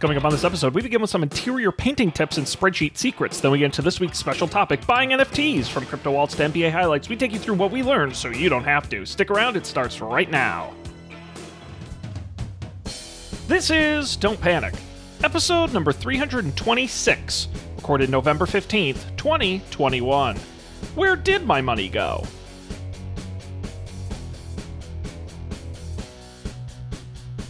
Coming up on this episode, we begin with some interior painting tips and spreadsheet secrets. Then we get into this week's special topic buying NFTs. From Crypto Waltz to NBA highlights, we take you through what we learned so you don't have to. Stick around, it starts right now. This is Don't Panic, episode number 326, recorded November 15th, 2021. Where did my money go?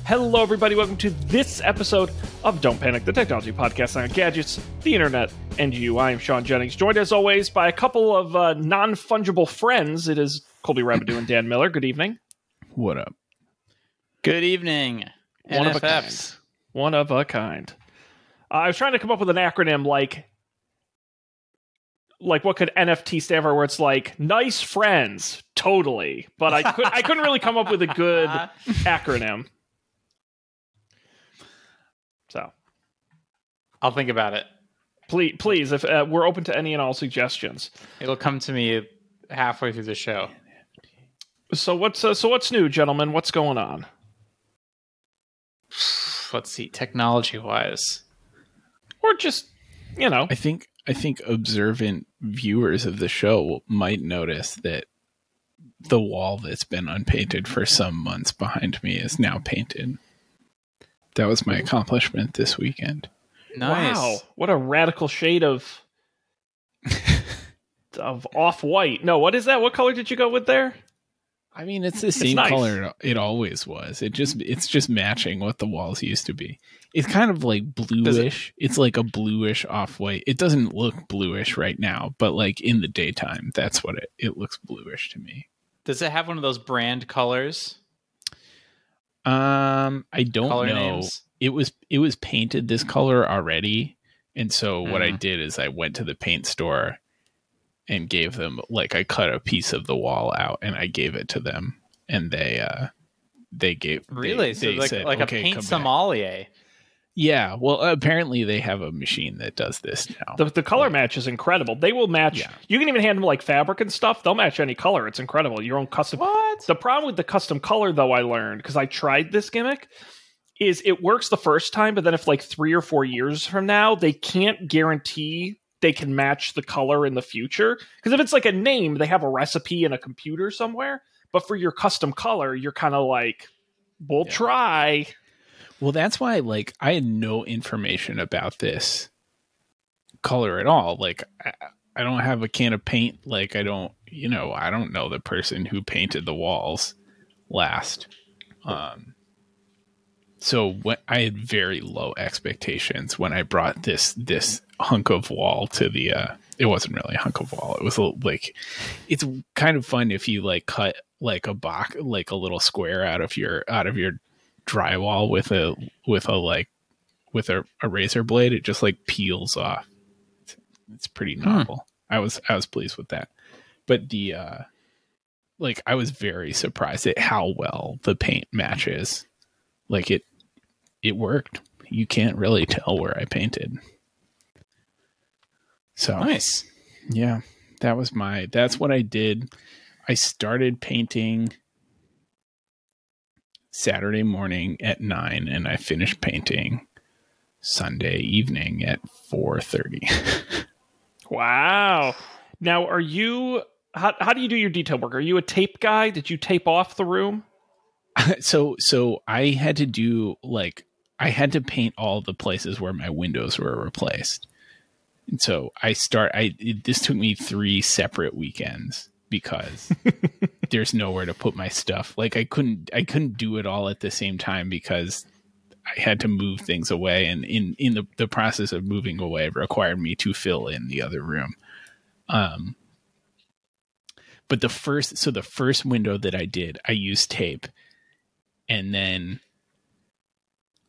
Hello, everybody. Welcome to this episode of Don't Panic, the technology podcast on gadgets, the internet, and you. I am Sean Jennings, joined as always by a couple of uh, non fungible friends. It is Colby Rabidou and Dan Miller. Good evening. What up? Good evening. One of a kind. NFFs. One of a kind. Uh, I was trying to come up with an acronym like, like what could NFT stand for? Where it's like nice friends, totally. But I could I couldn't really come up with a good acronym. So I'll think about it. please, please, if uh, we're open to any and all suggestions. It'll come to me halfway through the show. So what's uh, so what's new, gentlemen? What's going on? Let's see, technology wise. Or just you know, I think I think observant viewers of the show might notice that the wall that's been unpainted for some months behind me is now painted. That was my mm-hmm. accomplishment this weekend. Nice. wow, what a radical shade of of off white. No, what is that? What color did you go with there? I mean, it's the same nice. color it always was. It just it's just matching what the walls used to be. It's kind of like bluish. it's like a bluish off white. It doesn't look bluish right now, but like in the daytime, that's what it it looks bluish to me. Does it have one of those brand colors? Um, I don't Color know. names? It was it was painted this color already, and so what I Mhm. did is I went to the paint store and gave them like I cut a piece of the wall out and I gave it to them, and they uh they gave they- Really? so they like said, like "Okay, a paint come back." Yeah, well, apparently they have a machine that does this now. The, the color match is incredible. They will match. Yeah. You can even hand them like fabric and stuff. They'll match any color. It's incredible. Your own custom. What? The problem with the custom color, though, I learned because I tried this gimmick, is it works the first time, but then if like three or four years from now, they can't guarantee they can match the color in the future. Because if it's like a name, they have a recipe in a computer somewhere. But for your custom color, you're kind of like, we'll Yeah. try. Well, that's why like I had no information about this color at all. Like I, I don't have a can of paint. Like I don't, you know, I don't know the person who painted the walls last. Um so when I had very low expectations when I brought this this hunk of wall to the uh it wasn't really a hunk of wall. It was a, like it's kind of fun if you like cut like a box like a little square out of your out of your drywall with a with a like with a, a razor blade it just like peels off. It's, it's pretty novel. I was i was pleased with that. But the uh like i was very surprised at how well the paint matches. Like it it worked. You can't really tell where i painted. So Nice. yeah, that was my that's what I did. I started painting Saturday morning at 9 and I finished painting Sunday evening at 4:30. Wow. Now, are you? How, how do you do your detail work? Are you a tape guy? Did you tape off the room? so so I had to do like I had to paint all the places where my windows were replaced. And so I start I it, this took me 3 separate weekends because there's nowhere to put my stuff. Like I couldn't I couldn't do it all at the same time because I had to move things away and in in the the process of moving away required me to fill in the other room. Um but the first so the first window that I did, I used tape and then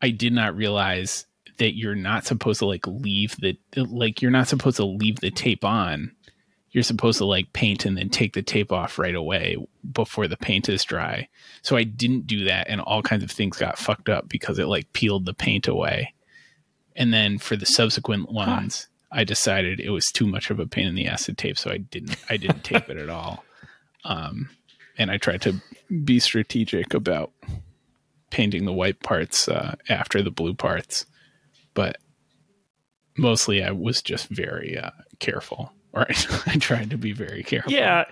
I did not realize that you're not supposed to like leave the like you're not supposed to leave the tape on. You're supposed to like paint and then take the tape off right away before the paint is dry. So I didn't do that and all kinds of things got fucked up because it like peeled the paint away. And then for the subsequent ones, I decided it was too much of a pain in the ass to tape, so I didn't I didn't tape it at all. Um and I tried to be strategic about painting the white parts uh, after the blue parts but mostly I was just very uh, careful, or I tried to be very careful. Yeah.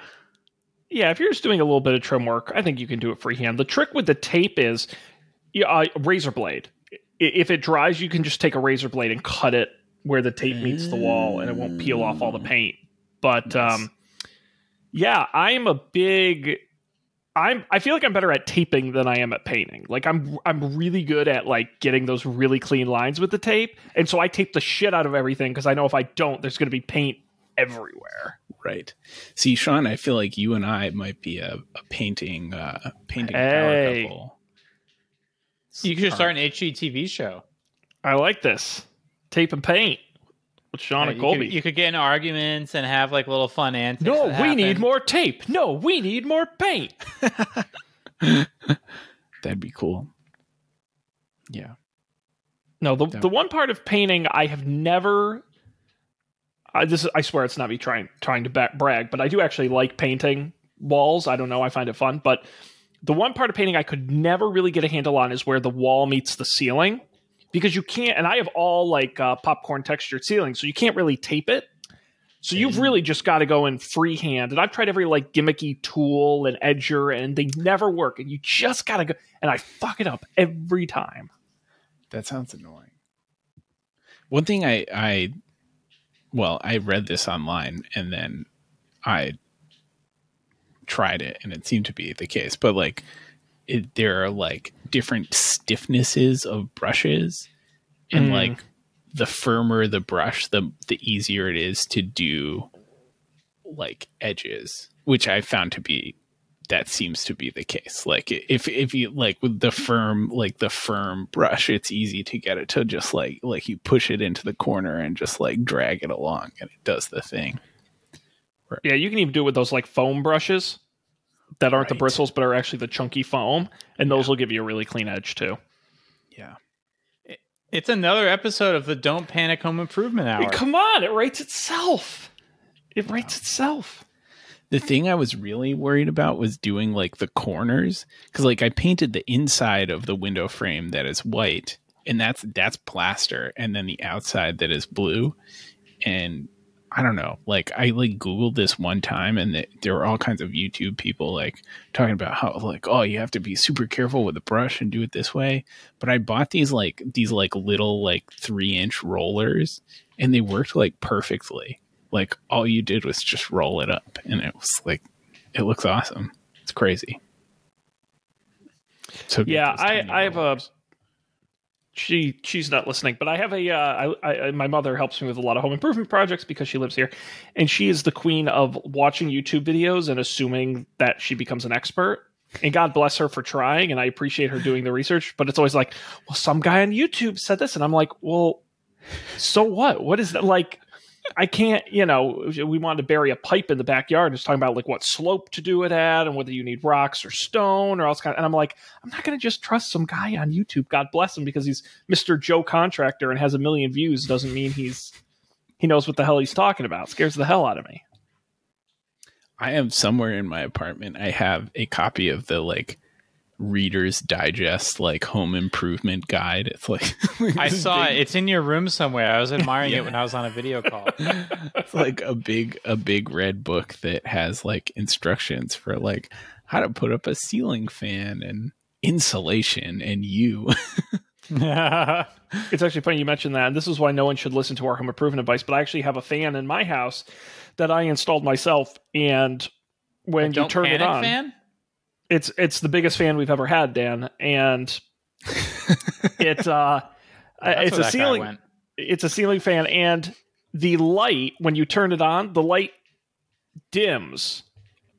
Yeah, if you're just doing a little bit of trim work, I think you can do it freehand. The trick with the tape is yeah, uh, razor blade. If it dries, you can just take a razor blade and cut it where the tape meets the wall and it won't peel off all the paint. But Nice. um yeah, I'm a big I'm I feel like I'm better at taping than I am at painting. Like I'm I'm really good at like getting those really clean lines with the tape. And so I tape the shit out of everything because I know if I don't there's going to be paint everywhere. Right. See, Sean, I feel like you and I might be a, a painting uh painting Hey. power couple. You could start an HGTV show. I like this. Tape and paint with Sean Uh, and you, Colby. could, you could get in arguments and have like little fun antics. no, that we need more tape. No, we need more paint. That'd be cool. Yeah. No, the Yeah. the one part of painting I have never. I this is, I swear it's not me trying trying to ba- brag, but I do actually like painting walls. I don't know, I find it fun. But the one part of painting I could never really get a handle on is where the wall meets the ceiling, because you can't. And I have all like uh, popcorn textured ceilings, so you can't really tape it. So you've really just got to go in freehand. And I've tried every like gimmicky tool and edger, and they never work. And you just got to go. And I fuck it up every time. That sounds annoying. One thing I I well, I read this online and then I tried it and it seemed to be the case, but like it, there are like different stiffnesses of brushes and Mm. like the firmer the brush the the easier it is to do like edges, which I found to be that seems to be the case. Like if if you like with the firm like the firm brush, it's easy to get it to just like like you push it into the corner and just like drag it along and it does the thing. Yeah, you can even do it with those like foam brushes that aren't the bristles but are actually the chunky foam, and those will give you a really clean edge too. Yeah. It's another episode of the Don't Panic Home Improvement Hour. Come on, it writes itself. It writes itself. The thing I was really worried about was doing like the corners cuz like I painted the inside of the window frame that is white and that's that's plaster and then the outside that is blue and I don't know. Like I like Googled this one time, and th- there were all kinds of YouTube people like talking about how like oh you have to be super careful with the brush and do it this way. But I bought these like these like little like three inch rollers, and they worked like perfectly. Like all you did was just roll it up, and it was like it looks awesome. It's crazy. So Yeah, I I have a she she's not listening, but I have a uh, I, I my mother helps me with a lot of home improvement projects because she lives here, and she is the queen of watching YouTube videos and assuming that she becomes an expert. And God bless her for trying, and I appreciate her doing the research. But it's always like, well, some guy on YouTube said this, and I'm like, well, so what? What is that like? I can't, you know, we wanted to bury a pipe in the backyard. It's talking about like what slope to do it at and whether you need rocks or stone or else kind of, and I'm like, I'm not going to just trust some guy on YouTube. God bless him because he's Mr. Joe Contractor and has a million views doesn't mean he's he knows what the hell he's talking about. Scares the hell out of me. I am somewhere in my apartment. I have a copy of the like Reader's Digest like home improvement guide. It's like I saw big- it. It's in your room somewhere. I was admiring Yeah. it when I was on a video call. It's like a big a big red book that has like instructions for like how to put up a ceiling fan and insulation and you. It's actually funny you mentioned that. And this is why no one should listen to our home improvement advice. But I actually have a fan in my house that I installed myself. And when you turn it on, fan. It's it's the biggest fan we've ever had, Dan. And it uh, That's it's a ceiling it's a ceiling fan, and the light when you turn it on, the light dims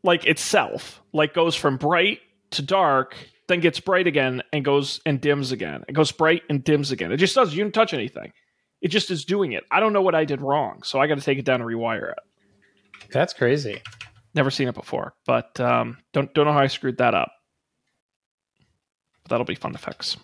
like itself, like goes from bright to dark, then gets bright again and goes and dims again. It goes bright and dims again. It just does. You didn't touch anything. It just is doing it. I don't know what I did wrong, so I got to take it down and rewire it. That's crazy. Never seen it before, but um, don't don't know how I screwed that up. But that'll be fun to fix.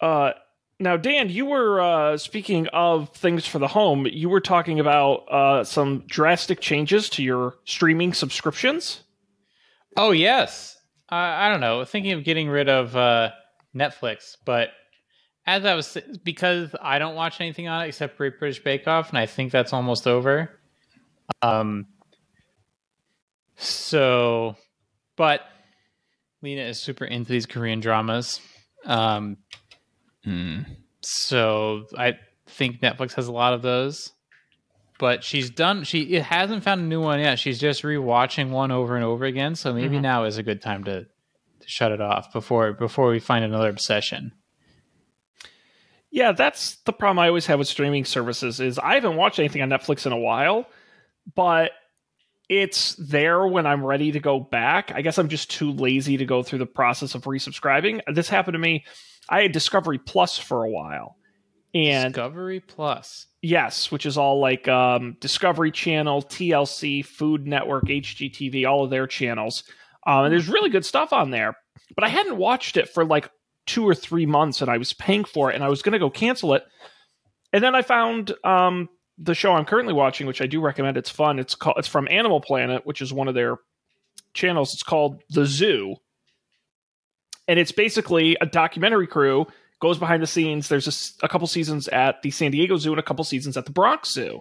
Uh, now, Dan, you were uh, speaking of things for the home. You were talking about uh, some drastic changes to your streaming subscriptions. Oh yes. I I don't know. Thinking of getting rid of uh, Netflix, but as I was because I don't watch anything on it except Great British Bake Off, and I think that's almost over. Um. So, but Lena is super into these Korean dramas. Um. Hmm. So I think Netflix has a lot of those. But she's done. She it hasn't found a new one yet. She's just rewatching one over and over again. So maybe Mhm. now is a good time to, to shut it off before before we find another obsession. Yeah, that's the problem I always have with streaming services is I haven't watched anything on Netflix in a while, but it's there when I'm ready to go back. I guess I'm just too lazy to go through the process of resubscribing. This happened to me. I had Discovery Plus for a while. And Discovery Plus. yes, which is all like um, Discovery Channel, TLC, Food Network, HGTV, all of their channels. Um, and there's really good stuff on there. But I hadn't watched it for like two or three months and I was paying for it and I was going to go cancel it. And then I found um, the show I'm currently watching, which I do recommend. It's fun. It's called it's from Animal Planet, which is one of their channels. It's called The Zoo. And it's basically a documentary crew goes behind the scenes. There's a couple seasons at the San Diego Zoo and a couple seasons at the Bronx Zoo.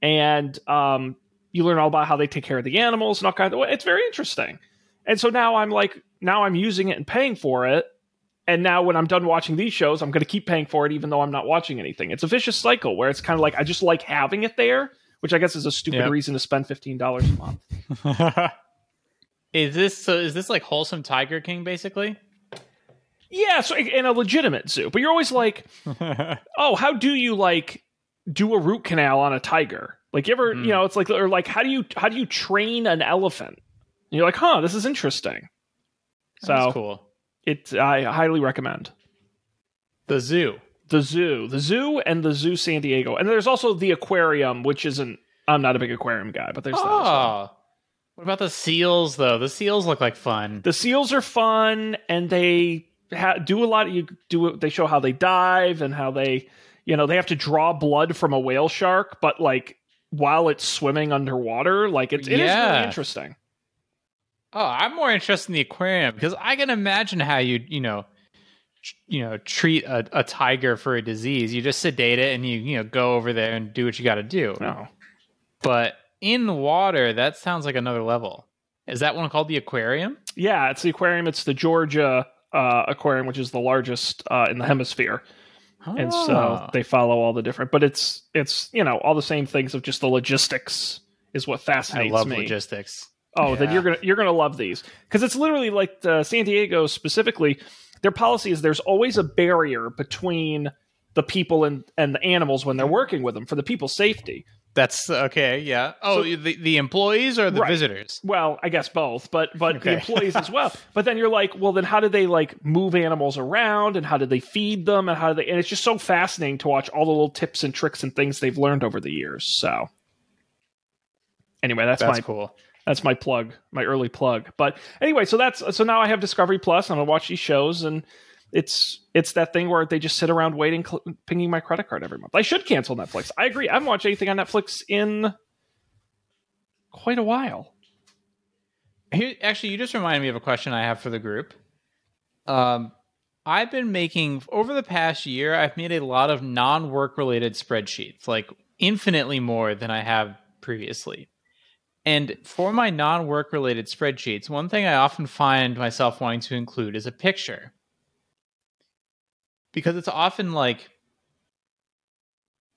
And um, you learn all about how they take care of the animals and all kinds of It's very interesting. And so now I'm like, now I'm using it and paying for it. And now when I'm done watching these shows, I'm going to keep paying for it even though I'm not watching anything. It's a vicious cycle where it's kind of like I just like having it there, which I guess is a stupid Yep. reason to spend $15 a month. is this so? Is this like wholesome Tiger King basically? Yeah, so in a legitimate zoo. But you're always like, oh, how do you like do a root canal on a tiger? Like you ever, Hmm. you know, it's like or like how do you how do you train an elephant? And you're like, huh, this is interesting. So That's cool. It I highly recommend. The zoo. The zoo, the zoo and the zoo San Diego. And there's also the aquarium, which isn't I'm not a big aquarium guy, but there's that as well. Oh, what about the seals though? The seals look like fun. The seals are fun and they ha- do a lot of you do they show how they dive and how they you know they have to draw blood from a whale shark but like while it's swimming underwater like it's it is Yeah. really interesting Oh, I'm more interested in the aquarium because I can imagine how you, you know, tr- you know, treat a, a tiger for a disease. You just sedate it and you, you know, go over there and do what you got to do. no But in the water, that sounds like another level. Is that one called the aquarium? yeah it's the aquarium it's the georgia uh, aquarium which is the largest uh, in the hemisphere and so Ah. they follow all the different but it's it's you know all the same things of just the logistics is what fascinates me. I love me logistics. Oh, then you're gonna you're gonna love these because it's literally like the San Diego specifically. Their policy is there's always a barrier between the people and and the animals when they're working with them for the people's safety. That's okay. Yeah. Oh, So- the, the employees or the Right. visitors? Well, I guess both, but but the employees as well. But then you're like, well, then how do they like move animals around and how do they feed them and how do they? And it's just so fascinating to watch all the little tips and tricks and things they've learned over the years. So anyway, that's, That's my cool. That's my plug, my early plug. But anyway, so that's so now I have Discovery Plus. I'm gonna watch these shows, and it's it's that thing where they just sit around waiting, cl- pinging my credit card every month. I should cancel Netflix. I agree. I haven't watched anything on Netflix in quite a while. Actually, you just reminded me of a question I have for the group. Um, I've been making over the past year. I've made a lot of non-work related spreadsheets, like infinitely more than I have previously. And for my non-work related spreadsheets, one thing I often find myself wanting to include is a picture, because it's often like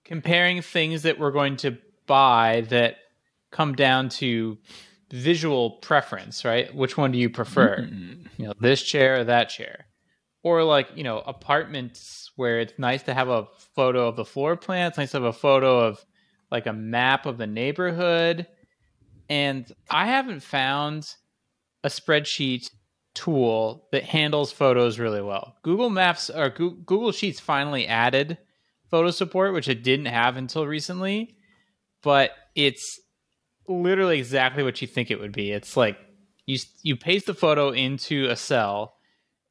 comparing things that we're going to buy that come down to visual preference, right? Which one do you prefer? Mm. You know, this chair or that chair? Or like, you know, apartments where it's nice to have a photo of the floor plan, it's nice to have a photo of like a map of the neighborhood. And I haven't found a spreadsheet tool that handles photos really well. Google Maps or Google Sheets finally added photo support, which it didn't have until recently, but it's literally exactly what you think it would be. It's like you you paste the photo into a cell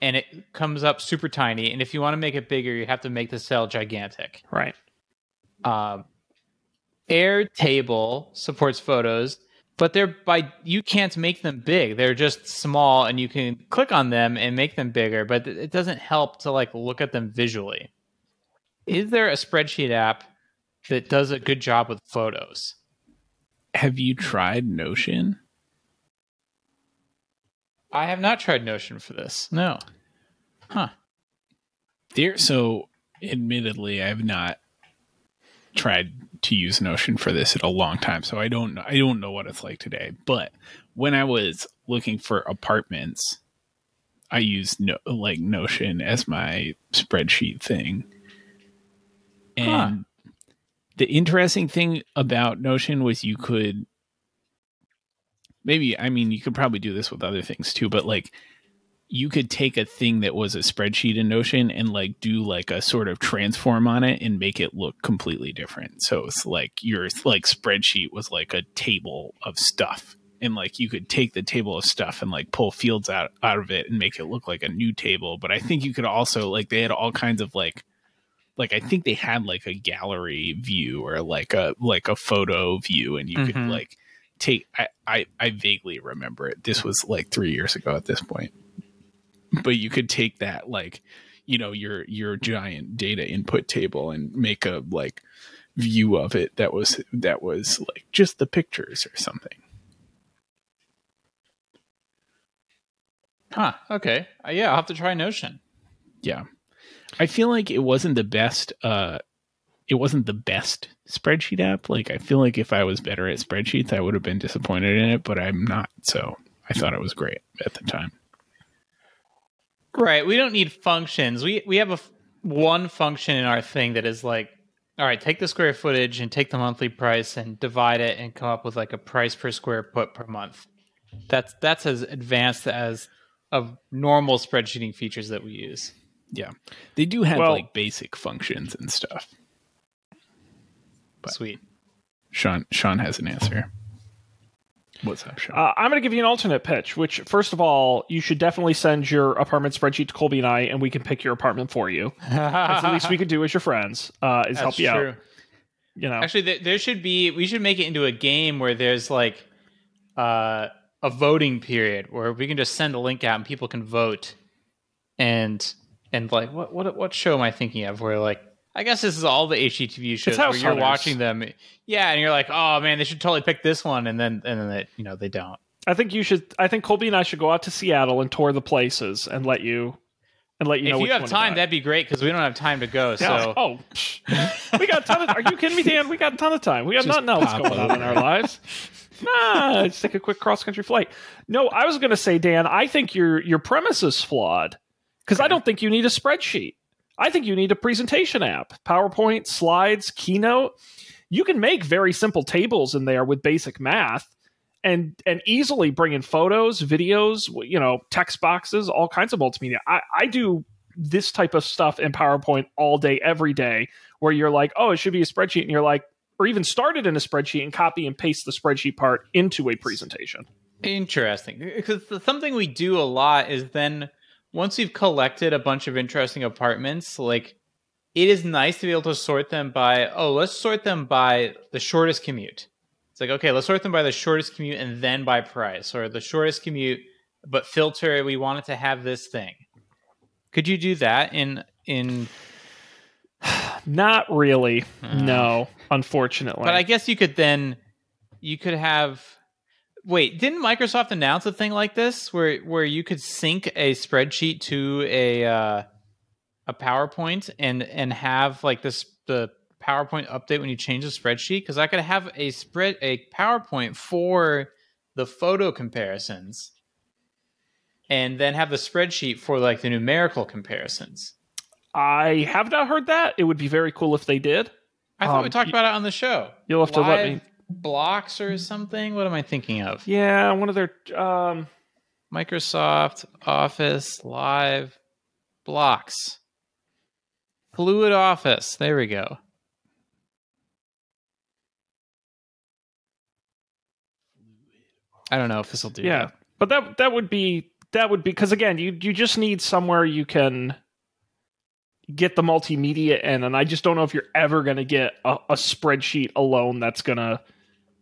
and it comes up super tiny and if you want to make it bigger, you have to make the cell gigantic. Right. Um, Airtable supports photos but they're by you can't make them big. They're just small, and you can click on them and make them bigger. But it doesn't help to like look at them visually. Is there a spreadsheet app that does a good job with photos? Have you tried Notion? I have not tried Notion for this. No. Huh. There so admittedly I've not tried to use Notion for this in a long time, so I don't I don't know what it's like today. But when I was looking for apartments, I used no, like Notion as my spreadsheet thing. And huh. the interesting thing about Notion was you could maybe I mean you could probably do this with other things too, but like you could take a thing that was a spreadsheet in Notion and like do like a sort of transform on it and make it look completely different. So it's like your like spreadsheet was like a table of stuff. And like you could take the table of stuff and like pull fields out, out of it and make it look like a new table. But I think you could also like they had all kinds of like like I think they had like a gallery view or like a like a photo view and you mm-hmm. could like take I, I I vaguely remember it. This was like three years ago at this point but you could take that like you know your your giant data input table and make a like view of it that was that was like just the pictures or something. Huh okay. Uh, yeah i'll have to try notion. Yeah. I feel like it wasn't the best uh it wasn't the best spreadsheet app. Like i feel like if i was better at spreadsheets i would have been disappointed in it but i'm not so i thought it was great at the time Right. We don't need functions. We we have a one function in our thing that is like, all right, take the square footage and take the monthly price and divide it and come up with like a price per square foot per month. That's that's as advanced as of normal spreadsheeting features that we use. Yeah. They do have well, like basic functions and stuff. But Sweet. Sean Sean has an answer. What's up, Sean? Uh, I'm going to give you an alternate pitch. Which, first of all, you should definitely send your apartment spreadsheet to Colby and I, and we can pick your apartment for you. That's the least we could do as your friends. Uh, is That's help you true. out. You know, actually, there should be. We should make it into a game where there's like uh, a voting period where we can just send a link out and people can vote. And and like, what what what show am I thinking of? Where like I guess this is all the HGTV shows where you're watching them. Yeah, and you're like, oh man, they should totally pick this one, and then and then they, you know they don't. I think you should. I think Colby and I should go out to Seattle and tour the places and let you and let you if know. If you have time, that'd be great because we don't have time to go. Yeah. So oh, we got a ton of. Are you kidding me, Dan? We got a ton of time. We got nothing else going on in our lives. Nah, just take a quick cross country flight. No, I was going to say, Dan. I think your your premise is flawed because okay. I don't think you need a spreadsheet. I think you need a presentation app, PowerPoint, slides, Keynote. You can make very simple tables in there with basic math and and easily bring in photos, videos, you know, text boxes, all kinds of multimedia. I, I do this type of stuff in PowerPoint all day, every day, where you're like, oh, it should be a spreadsheet, and you're like, or even started in a spreadsheet and copy and paste the spreadsheet part into a presentation. Interesting, because something we do a lot is then once you've collected a bunch of interesting apartments, like it is nice to be able to sort them by, oh, let's sort them by the shortest commute. It's like, okay, let's sort them by the shortest commute and then by price, or the shortest commute, but filter, we want it to have this thing. Could you do that in in not really. Uh, no, unfortunately. But I guess you could then you could have Wait, didn't Microsoft announce a thing like this where where you could sync a spreadsheet to a uh, a PowerPoint and and have like this the PowerPoint update when you change the spreadsheet? Because I could have a spread a PowerPoint for the photo comparisons, and then have the spreadsheet for like the numerical comparisons. I have not heard that. It would be very cool if they did. I thought um, we talked about it on the show. You'll have to let me blocks or something. What am I thinking of? Yeah, one of their um, Microsoft Office Live blocks. Fluid Office. There we go. I don't know if this will do. Yeah, that. but that that would be that would be because again, you you just need somewhere you can get the multimedia in, and I just don't know if you're ever going to get a, a, spreadsheet alone that's going to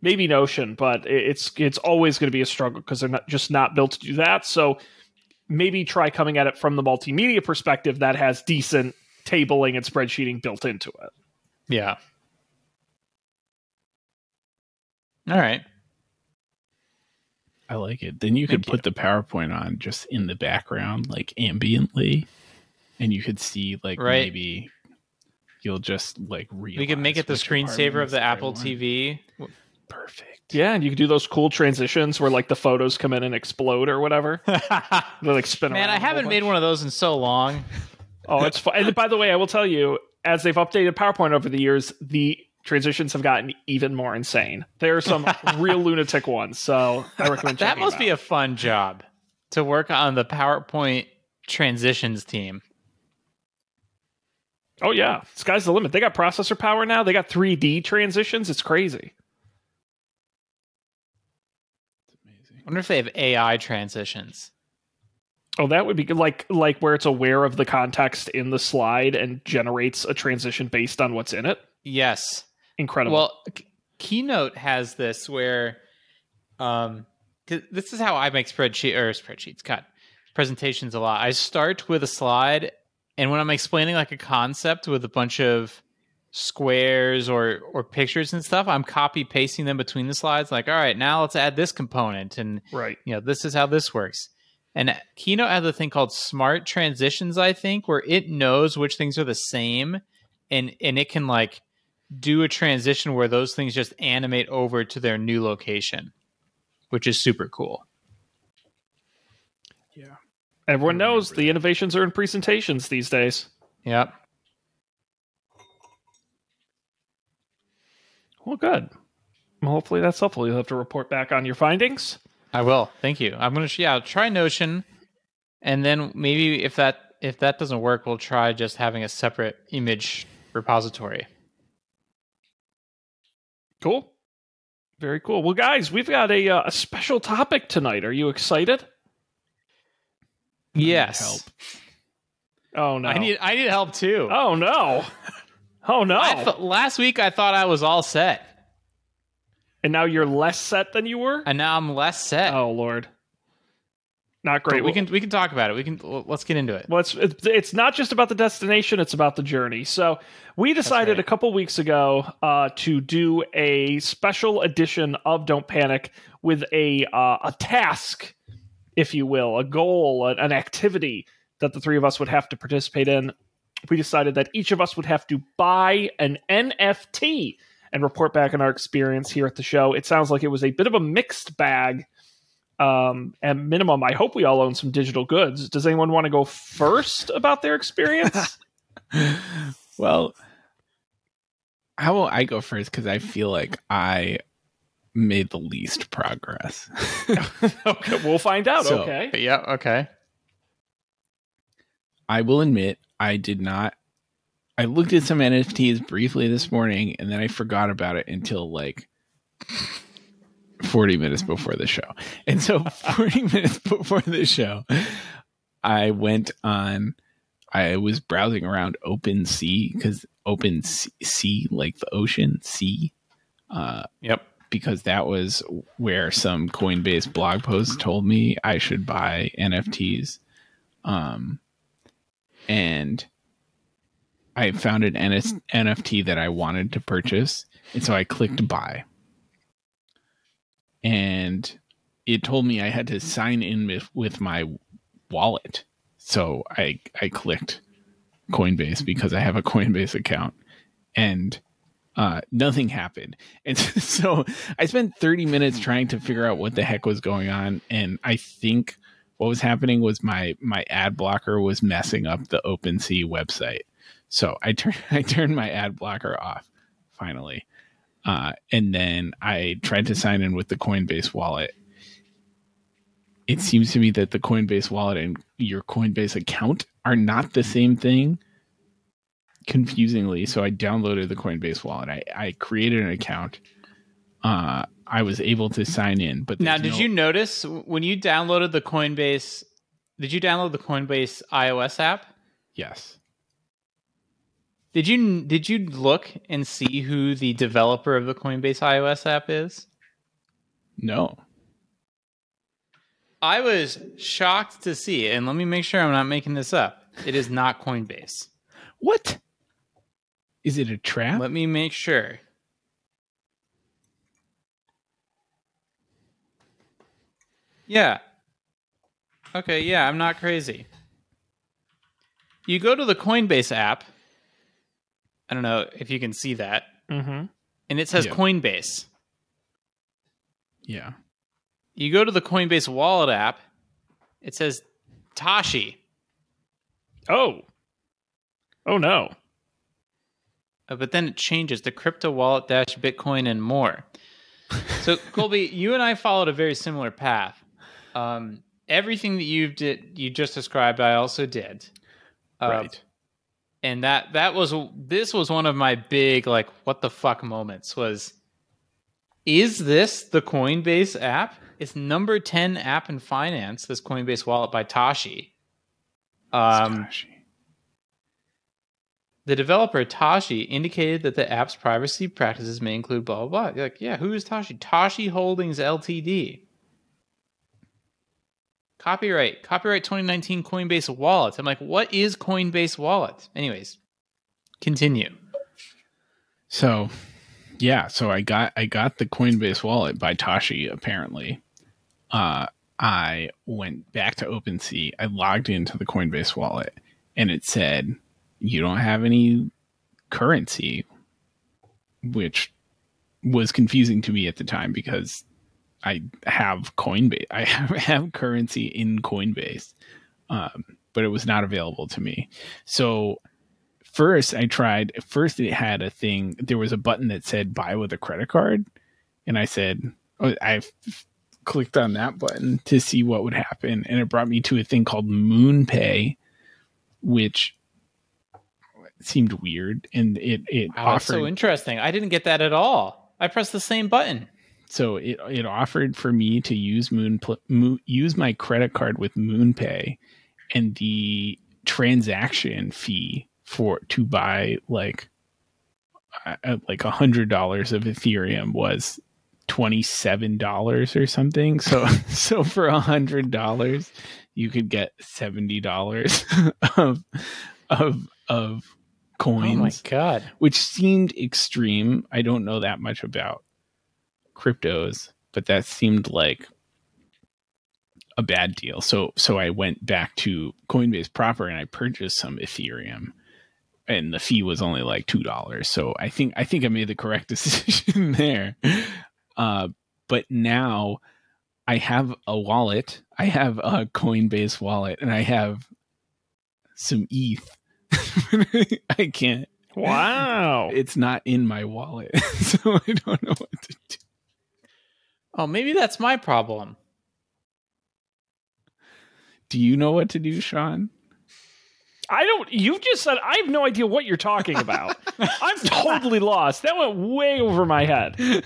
maybe Notion, but it's it's always going to be a struggle because they're not just not built to do that. So maybe try coming at it from the multimedia perspective that has decent tabling and spreadsheeting built into it. Yeah. All right. I like it. Then you could Thank put the PowerPoint on just in the background, like ambiently, and you could see like Right. maybe you'll just like realize We could make it the screensaver of the is right Apple one. TV. Perfect. Yeah, and you can do those cool transitions where like the photos come in and explode or whatever. They like spin Man, around I a whole haven't made one of those in so long. Oh, it's fun. And by the way, I will tell you, as they've updated PowerPoint over the years, the transitions have gotten even more insane. There are some real lunatic ones, so I recommend That checking must them be a fun job to work on the PowerPoint transitions team. Oh yeah, sky's the limit. They got processor power now. They got 3D transitions. It's crazy. Amazing. I wonder if they have AI transitions. Oh, that would be good. Like like where it's aware of the context in the slide and generates a transition based on what's in it. Yes. Incredible. Well, K- Keynote has this where, um, this is how I make spreadsheet or spreadsheets, Cut presentations a lot. I start with a slide, and when I'm explaining like a concept with a bunch of squares or or pictures and stuff, I'm copy pasting them between the slides. Like, all right, now let's add this component, and right. you know, this is how this works. And Keynote has a thing called smart transitions, I think, where it knows which things are the same and and it can like do a transition where those things just animate over to their new location, which is super cool. Yeah. Everyone knows remember the innovations are in presentations these days. Yep. Well, good. Well, hopefully that's helpful. You'll have to report back on your findings. I will. Thank you. I'm gonna yeah, try Notion and then maybe if that if that doesn't work, we'll try just having a separate image repository. Cool. Very cool. Well, guys, we've got a, uh, a special topic tonight. Are you excited? Yes. help. Oh no! I need I need help too. Oh no! Oh no! Last week I thought I was all set, and now you're less set than you were. and now I'm less set. Oh lord! Not But great. we can we can talk about it. We can let's get into it. Well, it's, it's it's not just about the destination; it's about the journey. So we decided right. a couple weeks ago uh, to do a special edition of Don't Panic with a uh, a task, if you will, a goal, an, an activity that the three of us would have to participate in. We decided that each of us would have to buy an NFT and report back on our experience here at the show. It sounds like it was a bit of a mixed bag. Um, at minimum, I hope we all own some digital goods. Does anyone want to go first about their experience? Well, how will I go first? Because I feel like I made the least progress. okay, we'll find out. So- okay. Yeah. Okay. I will admit I did not. I looked at some NFTs briefly this morning, and then I forgot about it until like forty minutes before the show. And so, forty minutes before the show, I went on. I was browsing around OpenSea because Open Sea, like the ocean sea, uh, Yep. because that was where some Coinbase blog post told me I should buy NFTs. Um, and I found an NFT that I wanted to purchase, and so I clicked buy. And it told me I had to sign in with, with my wallet. So I I clicked Coinbase because I have a Coinbase account and uh, nothing happened. And so I spent 30 minutes trying to figure out what the heck was going on. And I think what was happening was my my ad blocker was messing up the OpenSea website. So I turned I turned my ad blocker off finally. Uh, and then I tried to sign in with the Coinbase wallet. It seems to me that the Coinbase wallet and your Coinbase account are not the same thing confusingly. So I downloaded the Coinbase wallet. I, I created an account. Uh, I was able to sign in, but Now, did no- you notice when you downloaded the Coinbase? Did you download the Coinbase iOS app? Yes. Did you did you look and see who the developer of the Coinbase iOS app is? No. I was shocked to see, and let me make sure I'm not making this up. It is not Coinbase. What? Is it a trap? Let me make sure. Yeah. Okay, yeah, I'm not crazy. You go to the Coinbase app. I don't know if you can see that. Mm-hmm. And it says Yeah. Coinbase. yeah. You go to the Coinbase wallet app. It says Toshi. Oh. Oh no. Uh, but then it changes the crypto wallet dash Bitcoin and more. So Colby, you and I followed a very similar path. Um, everything that you did, you just described, I also did. Uh, right. and that that was this was one of my big like what the fuck moments was. Is this the Coinbase app? It's number ten app in finance. This Coinbase wallet by Toshi. Um, Toshi. The developer Toshi indicated that the app's privacy practices may include blah blah blah. You're like, yeah, who is Toshi? Toshi Holdings Ltd. Copyright, copyright 2019 Coinbase Wallet. I'm like, what is Coinbase Wallet? Anyways, continue. So, yeah, so I got I got the Coinbase wallet by Toshi apparently. Uh I went back to OpenSea. I logged into the Coinbase wallet and it said you don't have any currency which was confusing to me at the time because I have Coinbase. I have, have currency in Coinbase. Um, but it was not available to me. So first I tried first it had a thing there was a button that said buy with a credit card and I said oh, I clicked on that button to see what would happen and it brought me to a thing called MoonPay which seemed weird and it it Wow, that's offered so interesting. I didn't get that at all. I pressed the same button. So it it offered for me to use moon, pl- Mo- use my credit card with moonpay and the transaction fee for to buy like uh, like a hundred dollars of ethereum was twenty seven dollars or something so so for a hundred dollars you could get seventy dollars of of of coins Oh my god. which seemed extreme. I don't know that much about cryptos, but that seemed like a bad deal. So so I went back to Coinbase proper and I purchased some Ethereum and the fee was only like two dollars. So I think I think I made the correct decision there. Uh, but now I have a wallet. I have a Coinbase wallet and I have some ETH. I can't Wow. it's not in my wallet, so I don't know what to do. Oh, maybe that's my problem. Do you know what to do, Sean? I don't. You just said I have no idea what you're talking about. I'm totally lost. That went way over my head.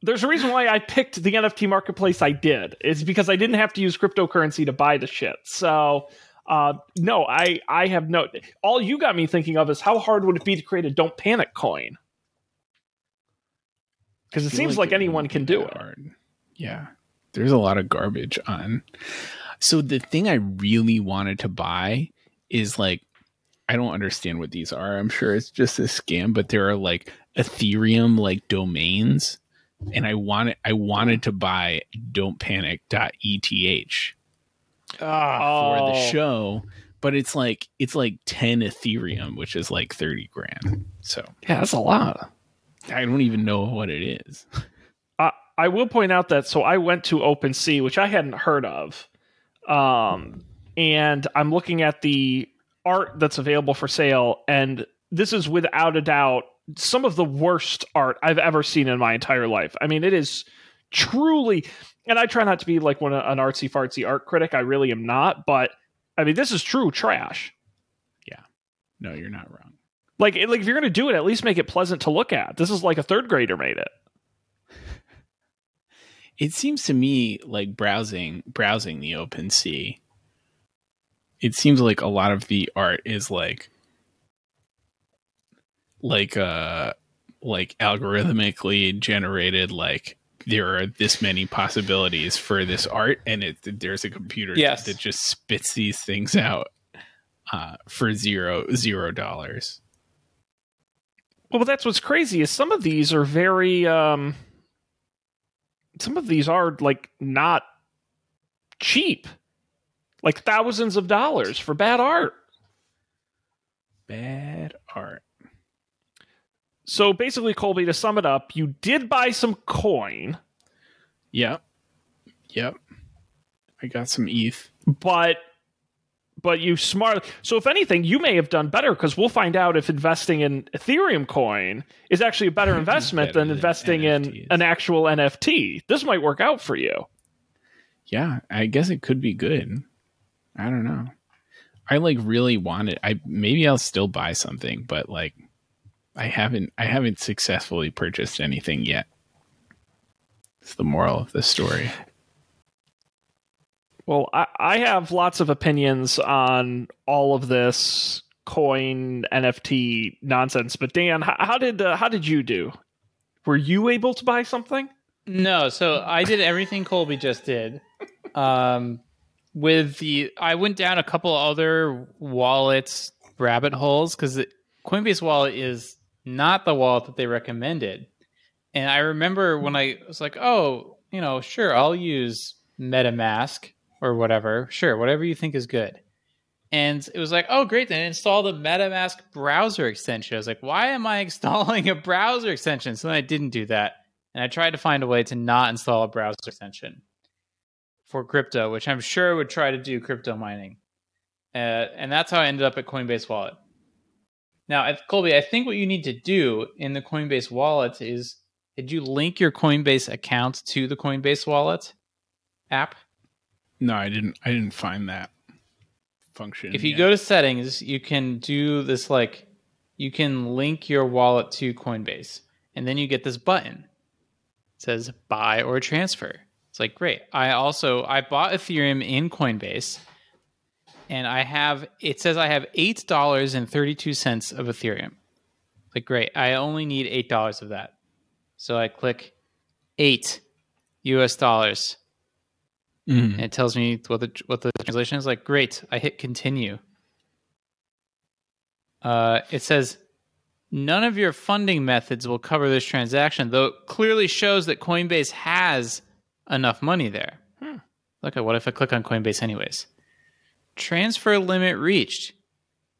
There's a reason why I picked the NFT marketplace I did. It's because I didn't have to use cryptocurrency to buy the shit. So, uh, no, I I have no. All you got me thinking of is how hard would it be to create a don't panic coin? Because it seems like, it anyone can do it. hard. Yeah, there's a lot of garbage on. So the thing I really wanted to buy is like, I don't understand what these are. I'm sure it's just a scam, but there are like Ethereum like domains, and I wanted I wanted to buy don't panic.eth Ah, for the Oh. show, but it's like it's like 10 Ethereum, which is like 30 grand. So Yeah, that's a lot. I don't even know what it is. Uh, I will point out that so I went to OpenSea, which I hadn't heard of, um, and I'm looking at the art that's available for sale, and this is without a doubt some of the worst art I've ever seen in my entire life. I mean, it is truly, and I try not to be like one an artsy fartsy art critic. I really am not, but I mean, this is true trash. Yeah, no, you're not wrong. Like, like if you're gonna do it, at least make it pleasant to look at. This is like a third grader made it. It seems to me like browsing browsing the OpenSea. It seems like a lot of the art is like like uh like algorithmically generated like there are this many possibilities for this art, and it there's a computer Yes. that just spits these things out uh, for zero zero dollars. Well, that's what's crazy is some of these are very um some of these are like not cheap. Like thousands of dollars for bad art. Bad art. So basically Colby to sum it up, you did buy some coin, Yep. Yep. I got some ETH. but but you smart so if anything you may have done better because we'll find out if investing in ethereum coin is actually a better investment Better than than investing in an actual nft this might work out for you Yeah, I guess it could be good. I don't know. I like really want it. I maybe I'll still buy something, but like I haven't I haven't successfully purchased anything yet. It's the moral of the story. Well, I, I have lots of opinions on all of this coin NFT nonsense, but Dan, how, how did uh, how did you do? Were you able to buy something? No, so I did everything Colby just did. Um, with the, I went down a couple other wallets rabbit holes because Coinbase wallet is not the wallet that they recommended. And I remember when I was like, oh, you know, sure, I'll use MetaMask or whatever. Sure, whatever you think is good. And it was like, oh, great, then install the MetaMask browser extension. I was like, why am I installing a browser extension? So then I didn't do that and I tried to find a way to not install a browser extension for crypto, which I'm sure would try to do crypto mining. Uh, and that's how I ended up at Coinbase Wallet. Now, Colby, I think what you need to do in the Coinbase Wallet is did you link your Coinbase account to the Coinbase Wallet app? No, I didn't I didn't find that function. If you yet. go to settings, you can do this like you can link your wallet to Coinbase, and then you get this button. It says buy or transfer. It's like great. I also I bought Ethereum in Coinbase, and I have it says I have eight dollars and thirty two cents of Ethereum. Like great. I only need eight dollars of that. So I click eight US dollars Mhm. and it tells me what the what the translation is like great i hit continue uh, it says none of your funding methods will cover this transaction though it clearly shows that coinbase has enough money there Hmm. look at what if i click on coinbase anyways transfer limit reached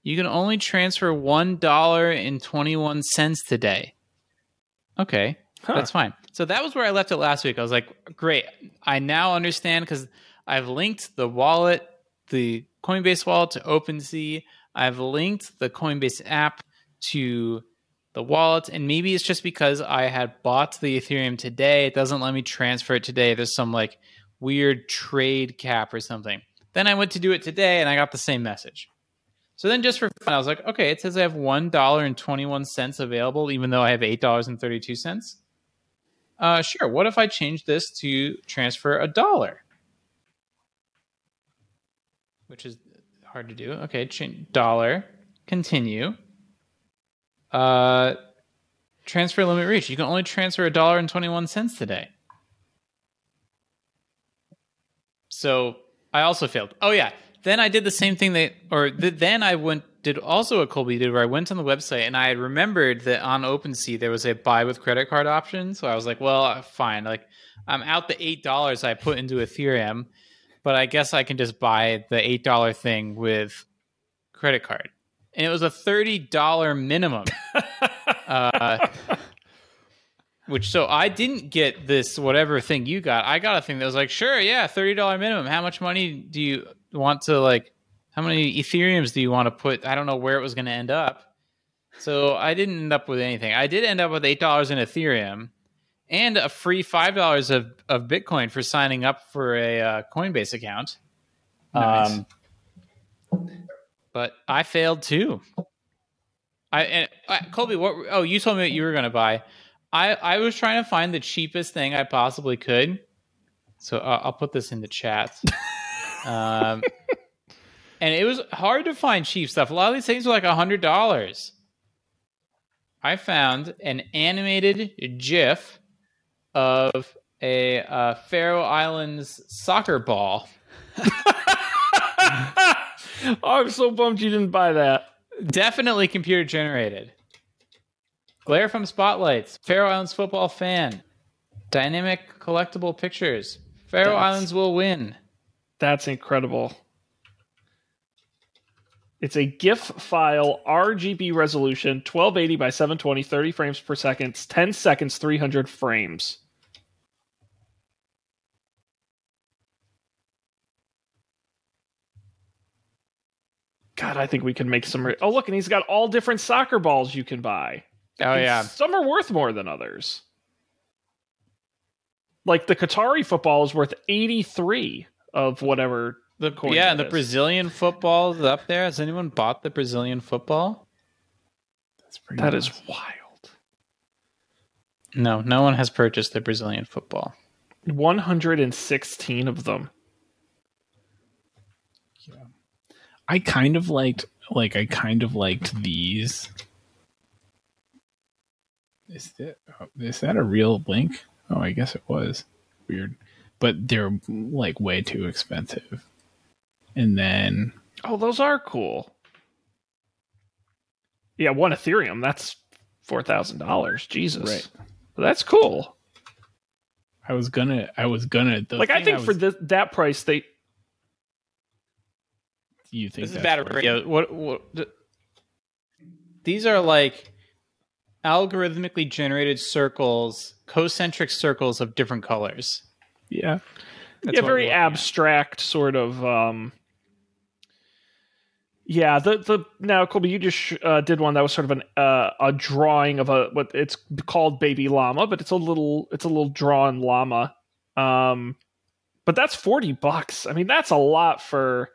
you can only transfer $1.21 today okay Huh. that's fine. So that was where I left it last week. I was like, great. I now understand because I've linked the wallet, the Coinbase wallet to OpenSea. I've linked the Coinbase app to the wallet. And maybe it's just because I had bought the Ethereum today. It doesn't let me transfer it today. There's some like weird trade cap or something. Then I went to do it today and I got the same message. So then just for fun, I was like, okay, it says I have $1.21 available, even though I have $8.32. Uh, sure. What if I change this to transfer a dollar? Which is hard to do. Okay, change dollar. Continue. Uh, transfer limit reached. You can only transfer a dollar and twenty one cents today. So I also failed. Oh yeah. Then I did the same thing that, or th- then I went did also what Colby did, where I went on the website and I had remembered that on OpenSea there was a buy with credit card option. So I was like, well, fine. Like I'm out the eight dollars I put into Ethereum, but I guess I can just buy the eight dollar thing with credit card. And it was a thirty dollar minimum. uh, which so I didn't get this whatever thing you got. I got a thing that was like, sure, yeah, thirty dollar minimum. How much money do you want to like? How many Ethereums do you want to put? I don't know where it was going to end up. So I didn't end up with anything. I did end up with eight dollars in Ethereum and a free five dollars of of Bitcoin for signing up for a uh, Coinbase account. Nice. Um, but I failed too. I and uh, Colby, what? Oh, you told me what you were going to buy. I I was trying to find the cheapest thing I possibly could. So uh, I'll put this in the chat. um, and it was hard to find cheap stuff. A lot of these things were like a hundred dollars. I found an animated GIF of a uh, Faroe Islands soccer ball. oh, I'm so bummed you didn't buy that. Definitely computer generated. Glare from spotlights. Faroe Islands football fan. Dynamic collectible pictures. Faroe That's- Islands will win. That's incredible. It's a GIF file, RGB resolution, 1280 by 720, 30 frames per second, 10 seconds, 300 frames. God, I think we can make some. Re- oh, look, and he's got all different soccer balls you can buy. Oh And yeah. Some are worth more than others. Like the Qatari football is worth 83 of whatever. The, coin yeah, that the. Brazilian football is up there. Has anyone bought the Brazilian football? That's pretty. That is awesome. wild. No, no one has purchased the Brazilian football. 116 of them. Yeah, I kind of liked like I kind of liked these. Is that oh, is that a real link? Oh, I guess it was. Weird. But they're like way too expensive. And then Oh, those are cool. Yeah, one Ethereum. That's $4,000. Jesus. Right. But that's cool. I was gonna I was gonna the like, I think for was- th- that price, they. you think This is that's bad worth- radio. What, what? th- These are like algorithmically generated circles, concentric circles of different colors. Yeah. That's yeah, very we're at. abstract sort of. um yeah, the the now Colby, you just uh, did one that was sort of an uh, a drawing of a what it's called baby llama, but it's a little it's a little drawn llama. Um, but that's forty bucks. I mean, that's a lot for.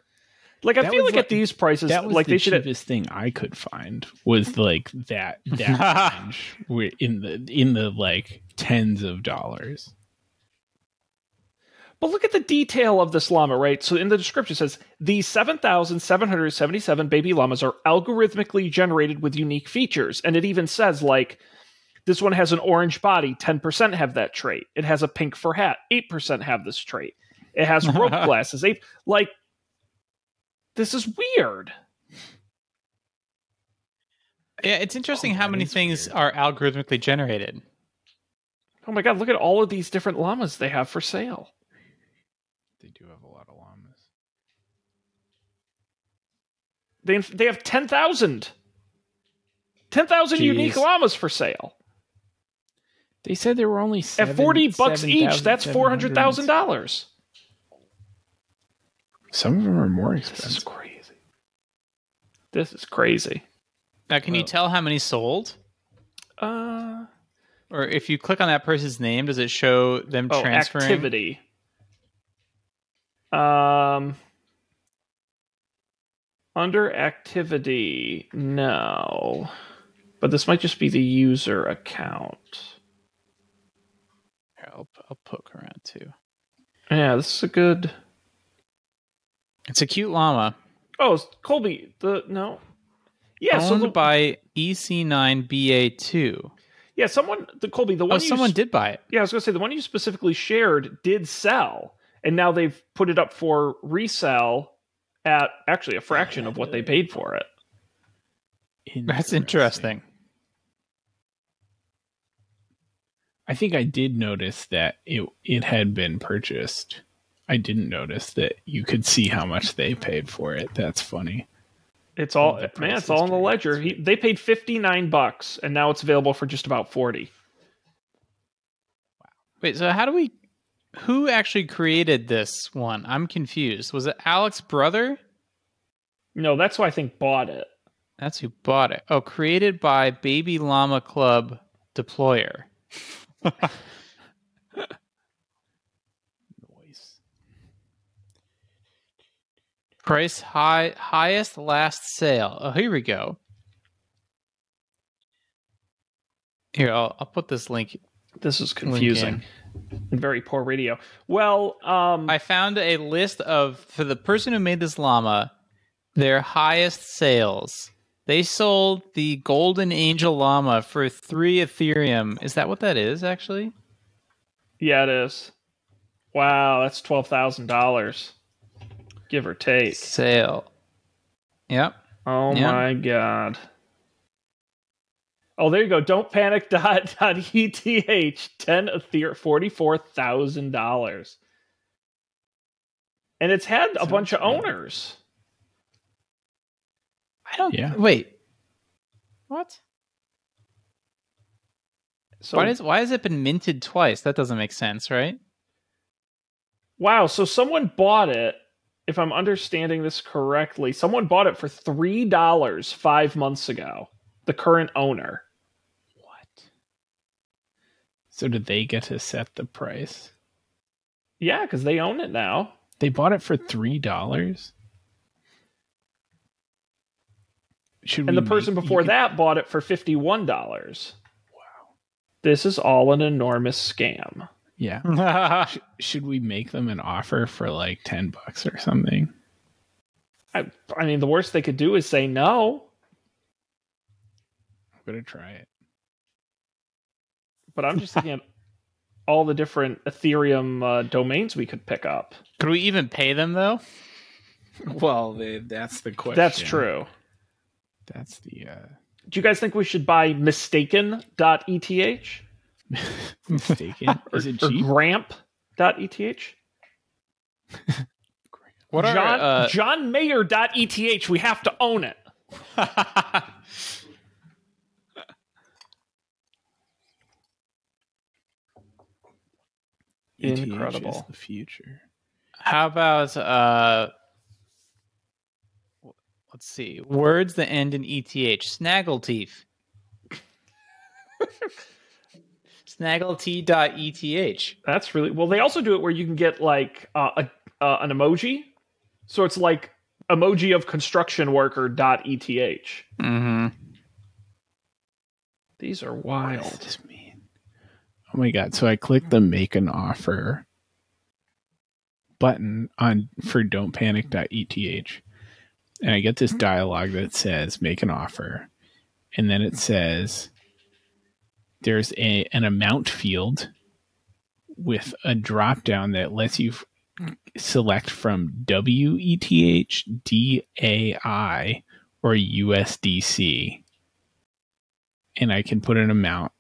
Like I That feel like, like- at these prices, That was like the they should. cheapest thing I could find was like that that range in the in the like tens of dollars. But look at the detail of this llama, right? So in the description it says these 7,777 baby llamas are algorithmically generated with unique features. And it even says, like, this one has an orange body, 10% have that trait. It has a pink fur hat, 8% have this trait. It has rope glasses, 8 like this is weird. Yeah, it's interesting Oh, how many things weird. are algorithmically generated. Oh my god, look at all of these different llamas they have for sale. They do have a lot of llamas. They they have 10,000 10,000 unique llamas for sale. They said there were only At 40 bucks each, that's 7,700. $400,000. Some of them are more expensive. This is crazy. This is crazy. Now, can you tell how many sold? Uh, Or if you click on that person's name, does it show them oh, transferring? activity. Um, under activity, no. But this might just be the user account. Here, I'll, I'll poke around too. Yeah, this is a good. It's a cute llama Oh, Colby, the no. Yeah, so owned the, by E EC9BA2. yeah, someone the Colby, the one Oh, someone s- did buy it. Yeah, I was gonna say the one you specifically shared did sell, and now they've put it up for resale at actually a fraction of what they paid for it. That's interesting. I think I did notice that it it had been purchased. I didn't notice that you could see how much they paid for it. That's funny. It's all The man, it's all in the ledger. He, they paid fifty nine bucks, and now it's available for just about forty. Wow. Wait, so how do we? Who actually created this one? I'm confused. Was it Alex's brother? No, that's who I think bought it. That's who bought it. Oh, created by Baby Llama Club Deployer. Noise. Price high highest last sale. Oh, here we go. Here, I'll, I'll put this link. This is confusing and very poor radio. Well, um, I found a list of for the person who made this llama, their highest sales. They sold the Golden Angel llama for three Ethereum. Is that what that is? Actually, Yeah, it is. Wow, that's twelve thousand dollars, give or take. Sale. Yep. Oh Yeah. my god. Oh, there you go. Don't panic. Dot, dot ETH ten ether forty four thousand dollars, and it's had a Sounds bunch of good. owners. I don't. Yeah. Wait. What? So why does why has it been minted twice? That doesn't make sense, right? wow, so someone bought it. If I'm understanding this correctly, someone bought it for three dollars five months ago. The current owner. What? So did they get to set the price? Yeah, because they own it now. They bought it for three dollars. Should And the person make- before you could- that bought it for fifty one dollars. Wow. This is all an enormous scam. Yeah. Sh- should we make them an offer for like ten bucks or something? I, I mean, the worst they could do is say no. I'm gonna try it. But I'm just thinking all the different Ethereum uh, domains we could pick up. Could we even pay them though? Well, that's the question. That's true. That's the uh, Do you guys think we should buy mistaken.eth mistaken. or, Is it or cheap? gramp.eth? What are John uh, John Mayer.eth. We have to own it. ETH is Incredible. the future. How about uh let's see. Words that end in ETH. Snaggleteeth. Snaggletee.eth. That's really well. They also do it where you can get like uh, a uh, an emoji, so it's like emoji of construction worker dot eth. Mm-hmm. These are wild. Does this mean? Oh my god! So I clicked the make an offer button on for don't panic.eth and I get this mm-hmm. dialog that says make an offer and then it says there's a an amount field with a drop down that lets you f- select from WETH, DAI, or USDC. And I can put an amount.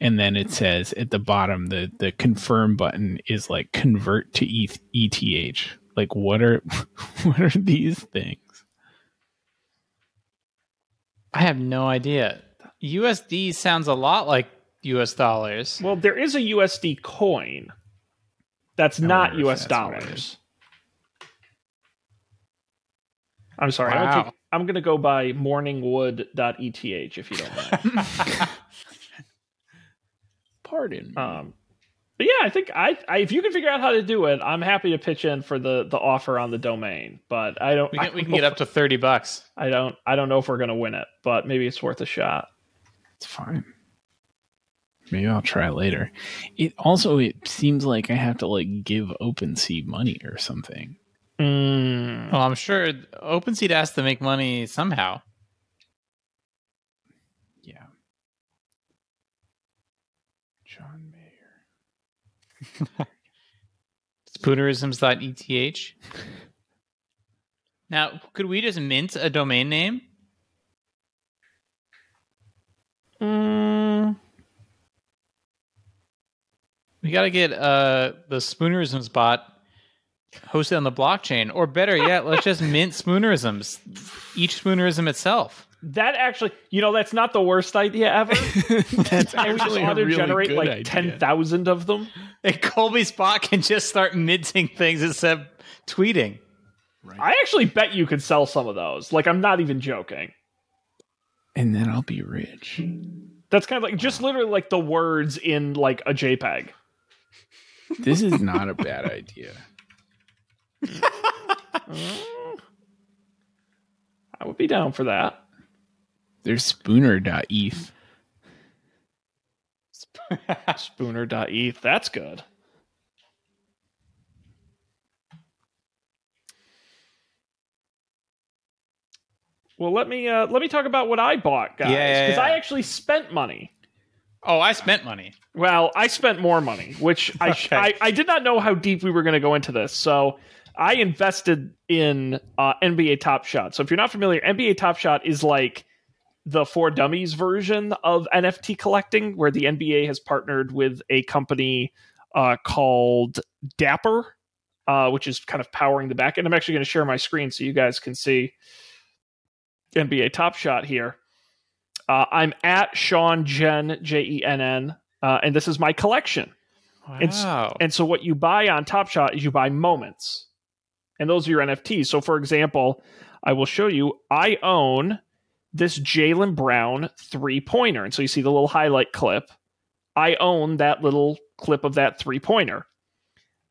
And then it says at the bottom, the, the confirm button is like convert to ETH. ETH. Like what are what are these things? I have no idea. USD sounds a lot like US dollars. Well, there is a USD coin that's I not US that's dollars. I'm sorry. I Wow. don't think, I'm going to go by morningwood.eth if you don't mind. Pardon. me. um, but yeah, I think I, I if you can figure out how to do it, I'm happy to pitch in for the the offer on the domain. But I don't. we can, we don't can get if- up to 30 bucks. I don't. I don't know if we're going to win it, but maybe it's worth a shot. It's fine. Maybe I'll try later. It also it seems like I have to like give OpenSea money or something. Mm. Well, I'm sure OpenSea has to make money somehow. Yeah. John Mayer. Spoonerisms.eth. Now, could we just mint a domain name? Mm. We got to get uh, the Spoonerisms bot hosted on the blockchain, or better yet, let's just mint Spoonerisms, each Spoonerism itself. That actually, you know, that's not the worst idea ever. That's and we actually a auto really generate good like idea. ten thousand of them. And Colby's bot can just start minting things instead of tweeting. Right. I actually bet you could sell some of those. Like, I'm not even joking. and then I'll be rich. That's kind of like just literally like the words in like a JPEG. This is not a bad idea. I would be down for that. There's spooner.eth. Spooner.eth. That's good. Well, let me uh, let me talk about what I bought, guys, Yeah, yeah, because I actually spent money. Oh, I spent money. Well, I spent more money, which I, Okay. I I did not know how deep we were going to go into this. So I invested in uh, NBA Top Shot. So if you're not familiar, NBA Top Shot is like the for dummies version of NFT collecting, where the NBA has partnered with a company uh, called Dapper, uh, which is kind of powering the back end. I'm actually going to share my screen so you guys can see NBA Top Shot here. Uh, I'm at Sean Jen J E N N, uh, and this is my collection. Wow. And so what you buy on Top Shot is you buy moments. And those are your NFTs. So for example, I will show you I own this Jaylen Brown three pointer. And so you see the little highlight clip. I own that little clip of that three pointer.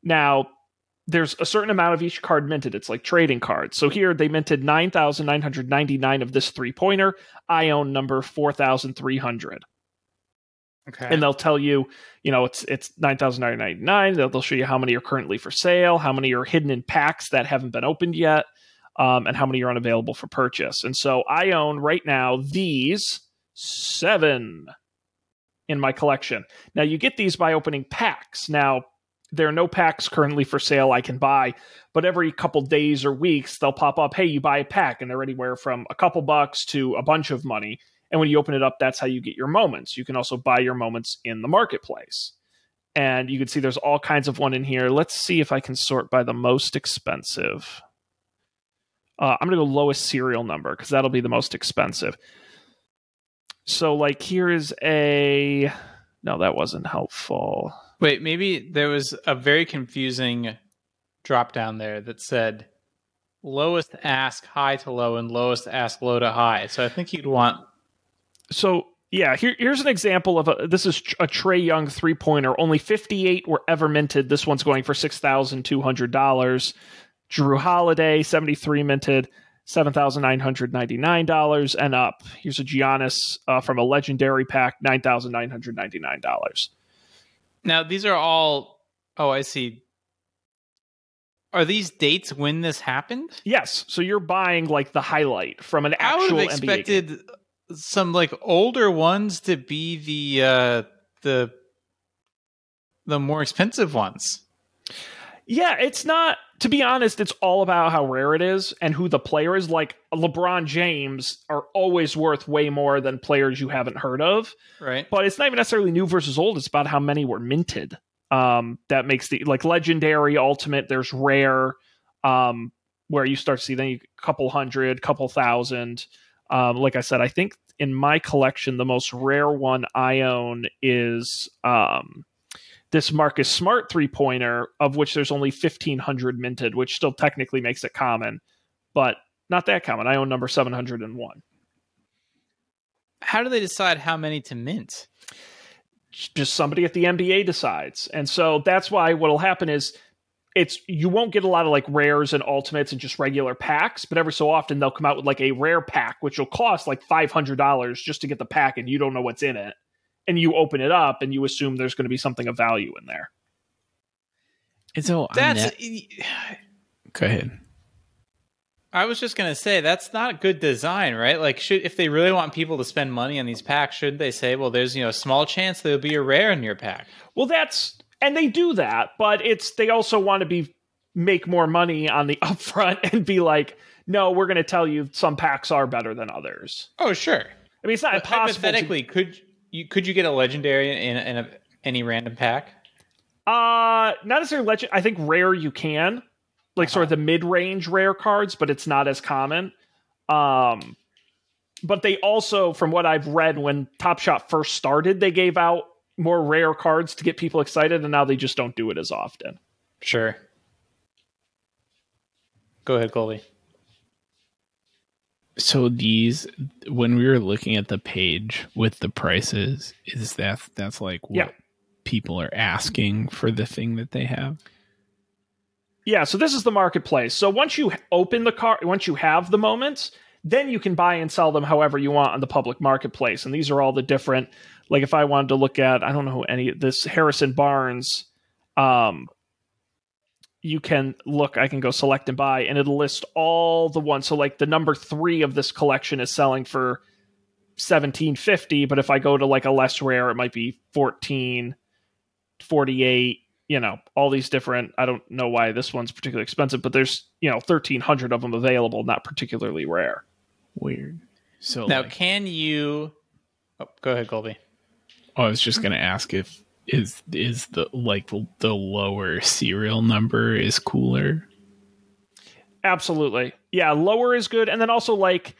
Now, there's a certain amount of each card minted. It's like trading cards. So here they minted 9,999 of this three pointer. I own number 4,300 okay. and they'll tell you, you know, it's it's nine thousand nine ninety nine. They'll, they'll show you how many are currently for sale, how many are hidden in packs that haven't been opened yet, um, and how many are unavailable for purchase. And so I own right now these seven in my collection. Now you get these by opening packs. Now there are no packs currently for sale I can buy, but every couple days or weeks they'll pop up. Hey, you buy a pack, and they're anywhere from a couple bucks to a bunch of money. And when you open it up, that's how you get your moments. You can also buy your moments in the marketplace. And you can see there's all kinds of one in here. Let's see if I can sort by the most expensive. Uh, I'm going to go lowest serial number because that'll be the most expensive. So, like, here is a. No, that wasn't helpful. Wait, maybe there was a very confusing drop down there that said lowest ask high to low and lowest ask low to high. So I think you'd want So yeah, here, here's an example of a. This is a Trae Young three pointer. Only 58 were ever minted. This one's going for six thousand two hundred dollars. Jrue Holiday 73 minted. Seven thousand nine hundred ninety nine dollars and up. Here's a Giannis uh, from a legendary pack, nine thousand nine hundred ninety nine dollars. Now these are all oh I see. Are these dates when this happened? Yes, so you're buying like the highlight from an I would actual have expected some like older ones to be the uh the the more expensive ones. Yeah, it's not. To be honest, it's all about how rare it is and who the player is. Like LeBron James are always worth way more than players you haven't heard of. Right. But it's not even necessarily new versus old. It's about how many were minted. Um, that makes the like legendary, ultimate. There's rare, um, where you start to see then a couple hundred, couple thousand. Um, like I said, I think in my collection the most rare one I own is um this Marcus Smart three pointer, of which there's only 1,500 minted, which still technically makes it common, but not that common. I own number 701. How do they decide how many to mint? Just somebody at the NBA decides. And so that's why what'll happen is it's you won't get a lot of like rares and ultimates and just regular packs, but every so often they'll come out with like a rare pack, which will cost like $500 just to get the pack and you don't know what's in it. And you open it up and you assume there's going to be something of value in there. And so That's that- go ahead. I was just gonna say that's not good design, right? Like, should if they really want people to spend money on these packs, should they say, well, there's you know a small chance there'll be a rare in your pack? Well, that's and they do that, but it's they also want to be make more money on the upfront and be like, no, we're going to tell you some packs are better than others. Oh, sure. I mean, it's not But impossible. to- hypothetically, could you could you get a legendary in, in a, any random pack? uh, not necessarily legend. I think rare you can, like sort of the mid range rare cards, but it's not as common. Um, but they also, from what I've read, when Top Shot first started, they gave out more rare cards to get people excited, and now they just don't do it as often. Sure. Go ahead, Colby. So these, when we were looking at the page with the prices, is that that's like what Yeah. people are asking for the thing that they have? Yeah, so this is the marketplace. So once you open the car, once you have the moments, then you can buy and sell them however you want on the public marketplace. And these are all the different. Like if I wanted to look at, I don't know who any this Harrison Barnes, um, you can look. I can go select and buy, and it'll list all the ones. So like the number three of this collection is selling for 1750, but if I go to like a less rare, it might be 14, 48, you know, all these different. I don't know why this one's particularly expensive, but there's, you know, 1300 of them available, not particularly rare. Weird. So Now, like, can you? Oh, go ahead, Colby. I was just gonna ask if is is the like the lower serial number is cooler. Absolutely. Yeah, lower is good. And then also like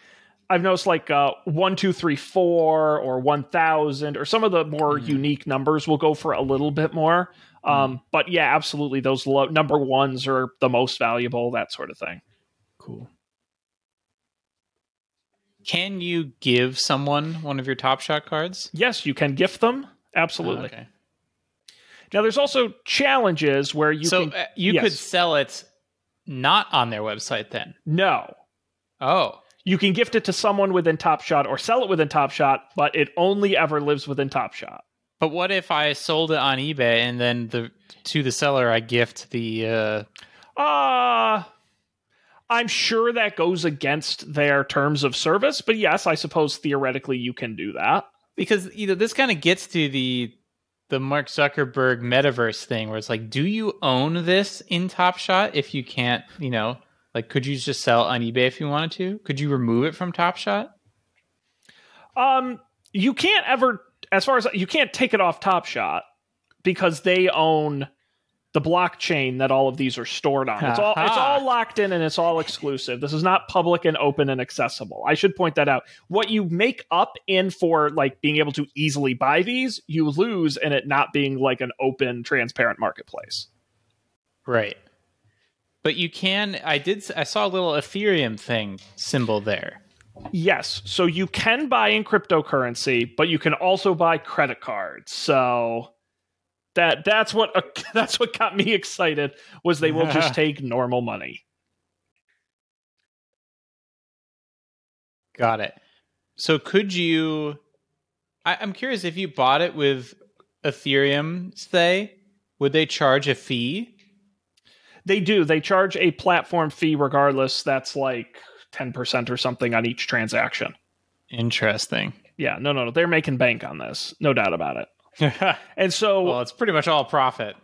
I've noticed like uh one, two, three, four or one thousand or some of the more Mhm. unique numbers will go for a little bit more. Um, but yeah, absolutely those low number ones are the most valuable, that sort of thing. Cool. Can you give someone one of your Top Shot cards? Yes, you can gift them. Absolutely. Okay. Now there's also challenges where you so can uh, you yes. could sell it not on their website then. no. Oh, You can gift it to someone within Top Shot or sell it within Top Shot, but it only ever lives within Top Shot. but what if I sold it on eBay and then the to the seller I gift the uh Uh I'm sure that goes against their terms of service, but yes, I suppose theoretically you can do that. because you know this kind of gets to the the Mark Zuckerberg metaverse thing where it's like, do you own this in Top Shot if you can't, you know, like could you just sell on eBay if you wanted to? Could you remove it from Top Shot? Um you can't ever as far as you can't take it off Top Shot because they own the blockchain that all of these are stored on. It's all it's all locked in and it's all exclusive. This is not public and open and accessible. I should point that out. What you make up in for like being able to easily buy these, you lose in it not being like an open transparent marketplace. Right. But you can I did I saw a little Ethereum thing symbol there. Yes. So you can buy in cryptocurrency, but you can also buy credit cards. So that that's what uh, that's what got me excited was they will just take normal money. Got it. So could you? I, I'm curious if you bought it with Ethereum, say, would they charge a fee? They do. They charge a platform fee regardless. That's like 10% or something on each transaction. Interesting. Yeah, no, no, no. They're making bank on this. No doubt about it. And so well, it's pretty much all profit.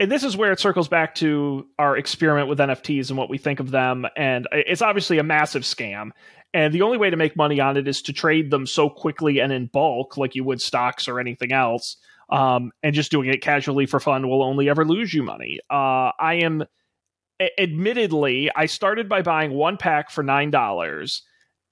and this is where it circles back to our experiment with NFTs and what we think of them. And it's obviously a massive scam. And the only way to make money on it is to trade them so quickly and in bulk, like you would stocks or anything else. Um, and just doing it casually for fun will only ever lose you money. Uh, I am, a- admittedly, I started by buying one pack for nine dollars,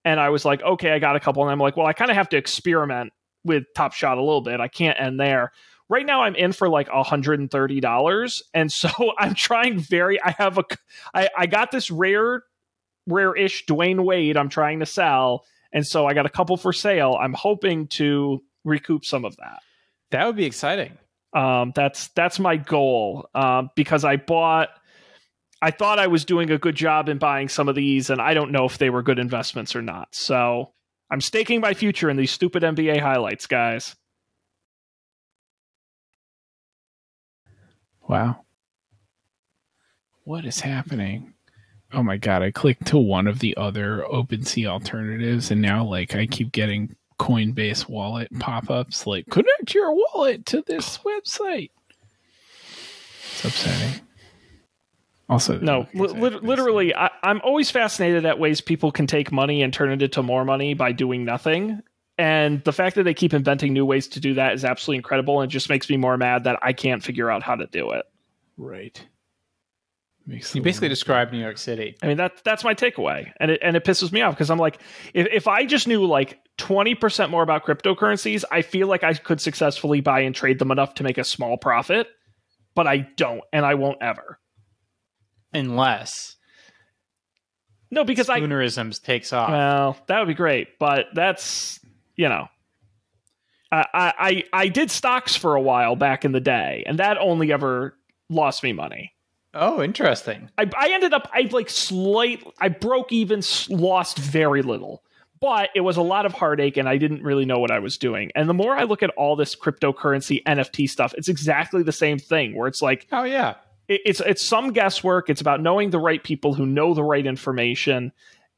and I was like, okay, I got a couple, and I'm like, well, I kind of have to experiment with Top Shot a little bit. I can't end there. Right now i'm in for like $130 and so i'm trying very i have a i, I got this rare rare-ish dwyane wade i'm trying to sell. And so i got a couple for sale. I'm hoping to recoup some of that. That would be exciting. um, that's that's my goal um, because i bought i thought i was doing a good job in buying some of these and i don't know if they were good investments or not. So i'm staking my future in these stupid nba highlights guys Wow. What is happening? Oh my god, I clicked to one of the other OpenSea alternatives and now like I keep getting Coinbase wallet pop-ups like connect your wallet to this website. It's upsetting. Also, No, okay, li- so lit- it's- literally, I, I'm always fascinated at ways people can take money and turn it into more money by doing nothing. And the fact that they keep inventing new ways to do that is absolutely incredible and just makes me more mad that I can't figure out how to do it. right. Makes You basically world- described New York City. I mean, that that's my takeaway. And it, and it pisses me off because I'm like, if, if I just knew like 20% more about cryptocurrencies, I feel like I could successfully buy and trade them enough to make a small profit, but I don't, and I won't ever. Unless No, because I, spoonerisms takes off. Well, that would be great, but that's you know, I I I did stocks for a while back in the day, and that only ever lost me money. oh, interesting. I I ended up I like slight I broke even, lost very little. But it was a lot of heartache, and I didn't really know what I was doing. And the more I look at all this cryptocurrency NFT stuff, it's exactly the same thing. Where it's like Oh yeah. It- it's it's some guesswork. It's about knowing the right people who know the right information,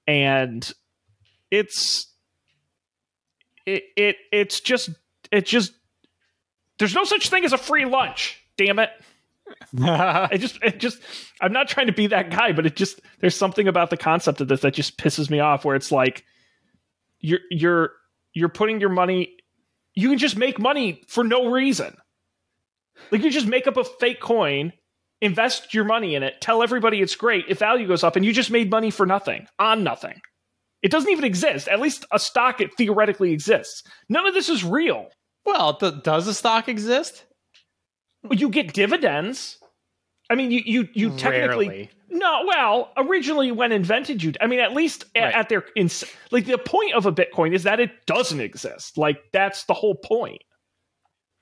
and it's it, it it's just it just there's no such thing as a free lunch. Damn it. I just it just I'm not trying to be that guy, but it just there's something about the concept of this that just pisses me off where it's like you're you're you're putting your money you can just make money for no reason. Like you just make up a fake coin, invest your money in it, tell everybody it's great, if value goes up, and you just made money for nothing, on nothing. It doesn't even exist. At least a stock it theoretically exists. None of this is real. well, th- does a stock exist? You get dividends. I mean, you you you technically Rarely. no. Well, originally when invented, you. I mean, at least a- Right. at their ins- like the point of a Bitcoin is that it doesn't exist. Like that's the whole point.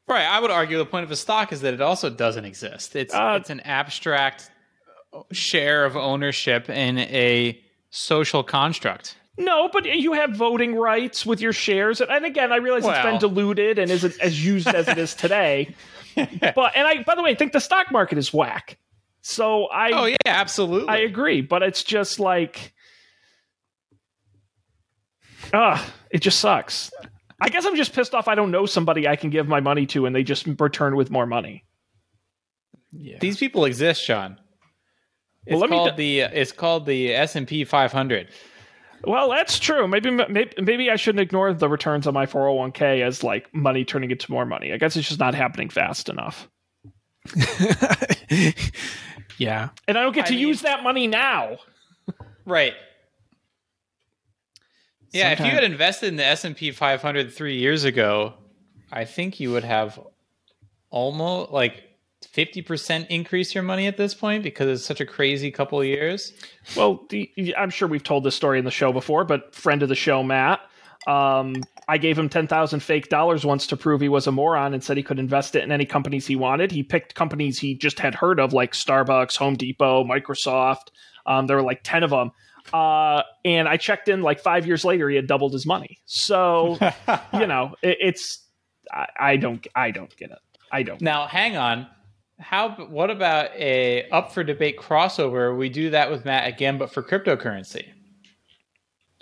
Right. I would argue the point of a stock is that it also doesn't exist. It's Uh, it's an abstract share of ownership in a social construct. No, but you have voting rights with your shares, and, and again, I realize it's been diluted and isn't as used as it is today. But and I, by the way, I think the stock market is whack. So I, oh yeah, absolutely. I agree, but it's just like, ah, it just sucks. I guess I'm just pissed off. I don't know somebody I can give my money to, and they just return with more money. Yeah. These people exist, Sean. It's Well, let me called the uh, it's called the S and P 500. Well, that's true. Maybe, maybe maybe I shouldn't ignore the returns on my 401k as like money turning into more money. I guess it's just not happening fast enough. yeah. And I don't get I to mean- use that money now. Right. Yeah, if you had invested in the S and P 500 three years ago, I think you would have almost like 50% increase your money at this point because it's such a crazy couple of years. Well, the, I'm sure we've told this story in the show before, but friend of the show, Matt, um, I gave him 10,000 fake dollars once to prove he was a moron and said he could invest it in any companies he wanted. He picked companies he just had heard of, like Starbucks, Home Depot, Microsoft. Um, there were like 10 of them. Uh, and I checked in like five years later, he had doubled his money. So, you know, it, it's, I, I don't, I don't get it. I don't. Now, hang on. How what about a up for debate crossover? We do that with Matt again but for cryptocurrency.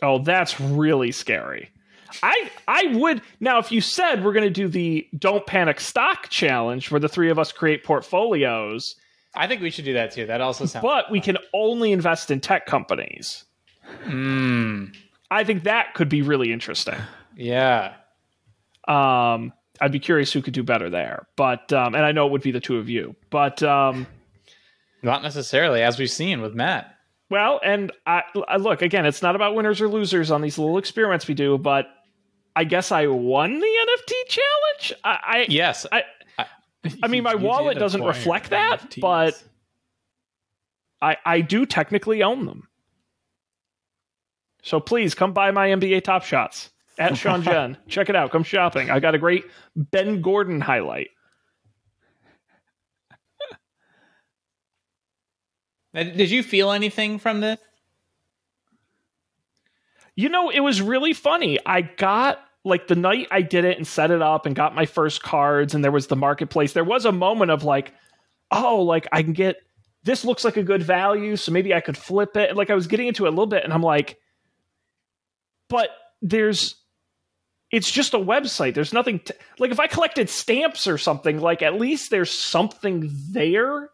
Oh, that's really scary. I I would now if you said we're going to do the don't panic stock challenge where the three of us create portfolios, I think we should do that too. That also sounds but we can only invest in tech companies. Mm, I think that could be really interesting. yeah. Um, I'd be curious who could do better there. But um, and I know it would be the two of you. But um, Not necessarily, as we've seen with Matt. well, and I, I look again. It's not about winners or losers on these little experiments we do, but I guess I won the NFT challenge. I, I Yes. I- I mean, my wallet doesn't acquire reflect that, NFTs. but- I, I do technically own them. So please come buy my NBA Top Shots at Sean Jen. Check it out. Come shopping. I got a great Ben Gordon highlight. Uh, did you feel anything from this? You know, it was really funny. I got like the night I did it and set it up and got my first cards, and there was the marketplace. There was a moment of like, oh, like I can get this looks like a good value, so maybe I could flip it. Like I was getting into it a little bit, and I'm like, but there's it's just a website. There's nothing like if I collected stamps or something, like at least there's something there.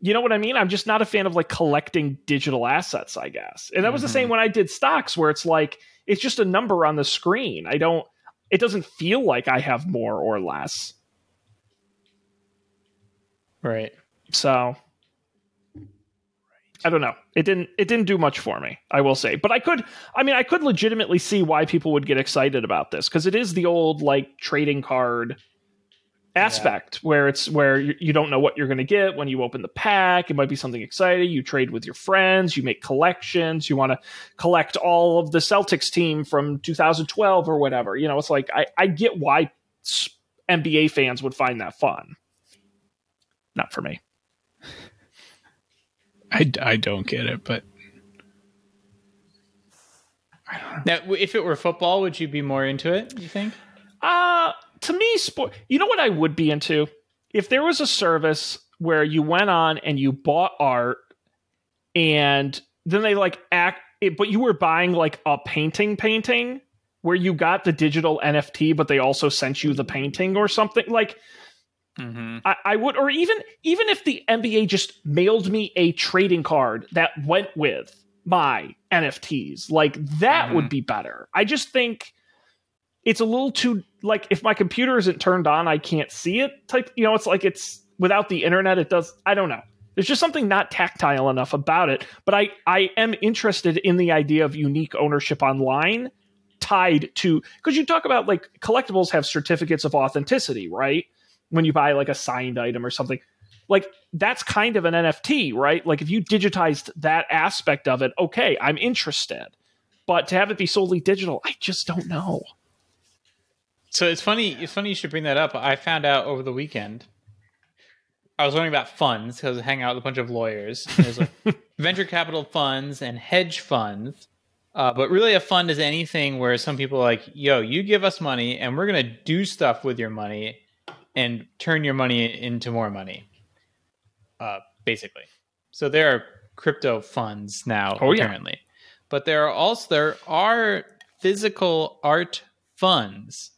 You know what I mean? I'm just not a fan of like collecting digital assets, I guess. And that was the Mhm. same when I did stocks where it's like it's just a number on the screen. I don't it doesn't feel like I have more or less. Right. So I don't know. It didn't it didn't do much for me, I will say. But I could I mean I could legitimately see why people would get excited about this because it is the old like trading card aspect where it's where you, you don't know what you're going to get when you open the pack. It might be something exciting. You trade with your friends, you make collections, you want to collect all of the Celtics team from 2012 or whatever. You know, it's like I I get why NBA fans would find that fun. Not for me. I, I don't get it, but Now, if it were football, would you be more into it? You think? Uh to me, sport. You know what I would be into if there was a service where you went on and you bought art, and then they like act, it, but you were buying like a painting, painting where you got the digital NFT, but they also sent you the painting or something. Like Mm-hmm. I, I would, or even even if the NBA just mailed me a trading card that went with my NFTs, like that Mhm. would be better. I just think it's a little too like if my computer isn't turned on, I can't see it. Type, you know, it's like it's without the internet, it does. I don't know. There's just something not tactile enough about it. But I I am interested in the idea of unique ownership online tied to because you talk about like collectibles have certificates of authenticity, right? When you buy like a signed item or something, like that's kind of an NFT, right? Like if you digitized that aspect of it, okay, I'm interested. But to have it be solely digital, I just don't know. So it's funny. It's funny you should bring that up. I found out over the weekend. I was learning about funds because I was hanging out with a bunch of lawyers. There's like venture capital funds and hedge funds. Uh, but really, a fund is anything where some people are like, "Yo, you give us money, and we're gonna do stuff with your money, and turn your money into more money." Uh, basically, so there are crypto funds now Oh, yeah. apparently, but there are also there are physical art funds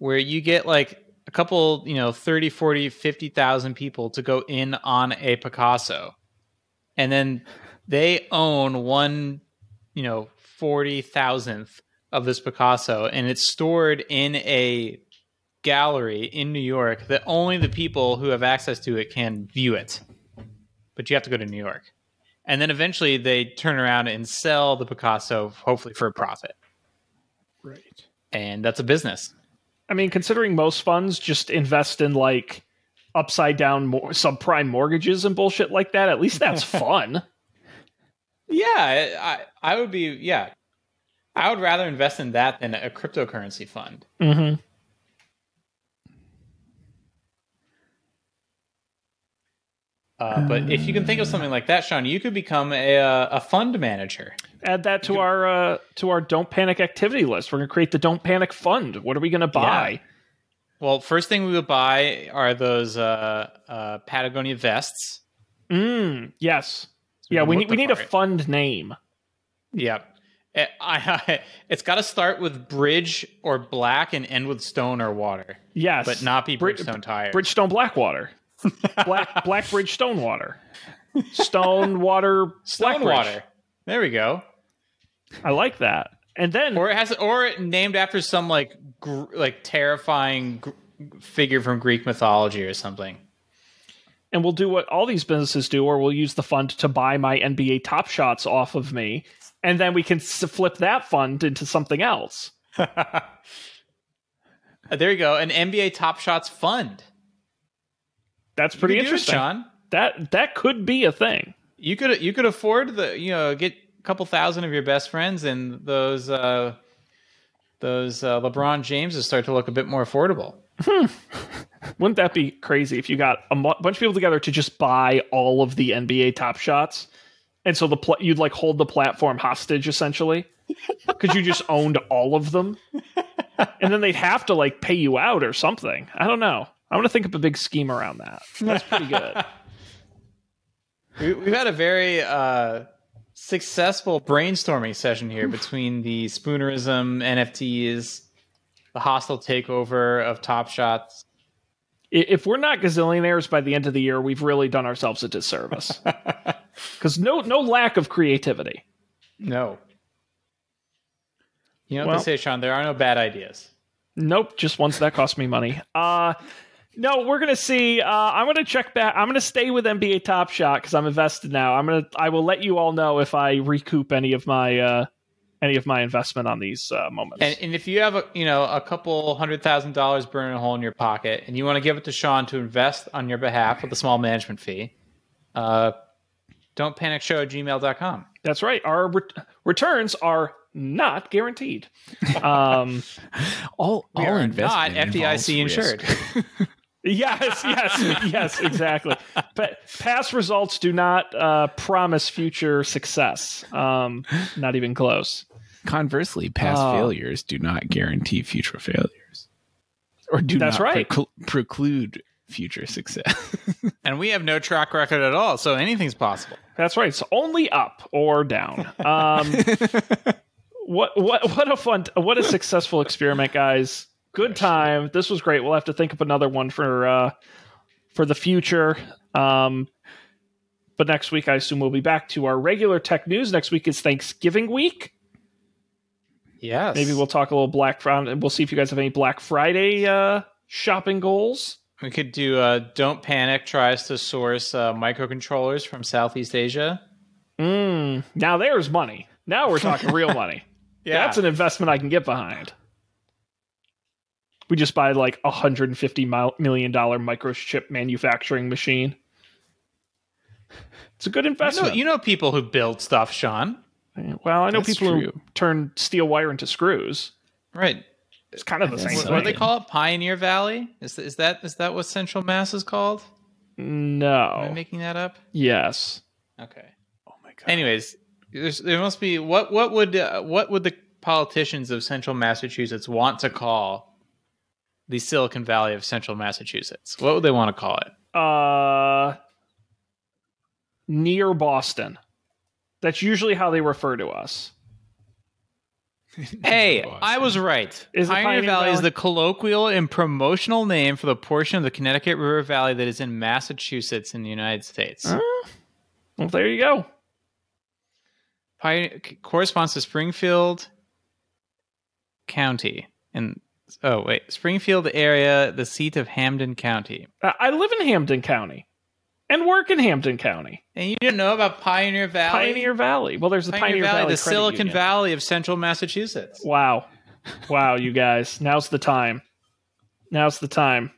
where you get like a couple, you know, 30, 40, 50,000 people to go in on a Picasso. And then they own one, you know, 40,000th of this Picasso and it's stored in a gallery in New York that only the people who have access to it can view it. But you have to go to New York. And then eventually they turn around and sell the Picasso hopefully for a profit. Right. And that's a business. I mean, considering most funds just invest in like upside down mor- subprime mortgages and bullshit like that, at least that's fun. Yeah, I I would be yeah. I would rather invest in that than a cryptocurrency fund. mm-hmm. Uh, but if you can think of something like that, Sean, you could become a uh, a fund manager. Add that to our uh, to our don't panic activity list. We're gonna create the don't panic fund. What are we gonna buy? Well, first thing we would buy are those uh, uh, Patagonia vests. Mm, yes. we Yeah, we need we need a fund name. Yep. Eh, I, I, it's got to start with bridge or black and end with stone or water, Yes, but not be Bri- Bridgestone tires. Bridgestone Blackwater. Black Black Bridge Stonewater. Stonewater stone Blackbridge. water. There we go. I like that. And then or it has or named after some like gr- like terrifying gr- figure from Greek mythology or something. and we'll do what all these businesses do, or we'll use the fund to buy my NBA Top Shots off of me, and then we can s- flip that fund into something else. There you go, an NBA Top Shots fund. That's pretty do it, interesting. Sean. that that could be a thing. You could you could afford the you know get couple thousand of your best friends and those uh, those uh, LeBron Jameses start to look a bit more affordable. Wouldn't that be crazy if you got a bunch of people together to just buy all of the NBA Top Shots, and so the pl- you'd like hold the platform hostage essentially because you just owned all of them, and then they'd have to like pay you out or something. I don't know. I'm gonna think up a big scheme around that. That's pretty good. We, we've had a very uh, successful brainstorming session here between the Spoonerism NFTs, the hostile takeover of Top Shots. If we're not gazillionaires by the end of the year, we've really done ourselves a disservice. Because no, no lack of creativity. No. You know what Well- they say, Sean? There are no bad ideas. Nope, just ones that cost me money. Uh no, we're gonna see. Uh, I'm gonna check back. I'm gonna stay with NBA Top Shot because I'm invested now. I'm gonna. I will let you all know if I recoup any of my uh, any of my investment on these uh, moments. And, and if you have a you know a couple hundred thousand dollars burning a hole in your pocket, and you want to give it to Sean to invest on your behalf with a small management fee, uh, don't panic show at gmail.com. That's right. Our ret- returns are not guaranteed. Um, All We all are investment not FDIC involves insured. risk. yes, yes, yes, exactly. But past results do not uh, promise future success. Um, not even close. Conversely, past Oh. failures do not guarantee future failures, or do That's not right. preclu- preclude future success. and we have no track record at all, so anything's possible. That's right. It's only up or down. Um, what what what a fun what a successful experiment, guys. Good time. This was great. We'll have to think up another one for uh for the future. Um but next week I assume we'll be back to our regular tech news. Next week is Thanksgiving week. Yes. Maybe we'll talk a little Black Friday. We'll see if you guys have any Black Friday uh, shopping goals. We could do uh, Don't Panic tries to source uh, microcontrollers from Southeast Asia. Mm, now there's money. Now we're talking real money. Yeah. That's an investment I can get behind. We just buy like a hundred and fifty million dollar microchip manufacturing machine. It's a good you know, investment. you know people who build stuff, Sean. well, I know That's people who turn steel wire into screws. Right. It's kind of the same What, thing. what do they call it? Pioneer Valley? Is, is that is that what Central Mass is called? No. Am I making that up? Yes. Okay. Oh my god. Anyways, there's, there must be what what would uh, what would the politicians of Central Massachusetts want to call the Silicon Valley of Central Massachusetts? What would they want to call it? Uh, near Boston. That's usually how they refer to us. Hey, Boston. I was right. Is Pioneer, Pioneer Valley, is the colloquial and promotional name for the portion of the Connecticut River Valley that is in Massachusetts in the United States. Uh, well, there you go. Pioneer corresponds to Springfield County and oh wait, Springfield area, the seat of Hampden County. Uh, I live in Hampden County and work in Hampden County. And you didn't know about Pioneer Valley? Pioneer Valley. Well, there's the Pioneer, Pioneer, Valley, Valley, the Silicon Union. Valley of Central Massachusetts. Wow. Wow, you guys. Now's the time. Now's the time.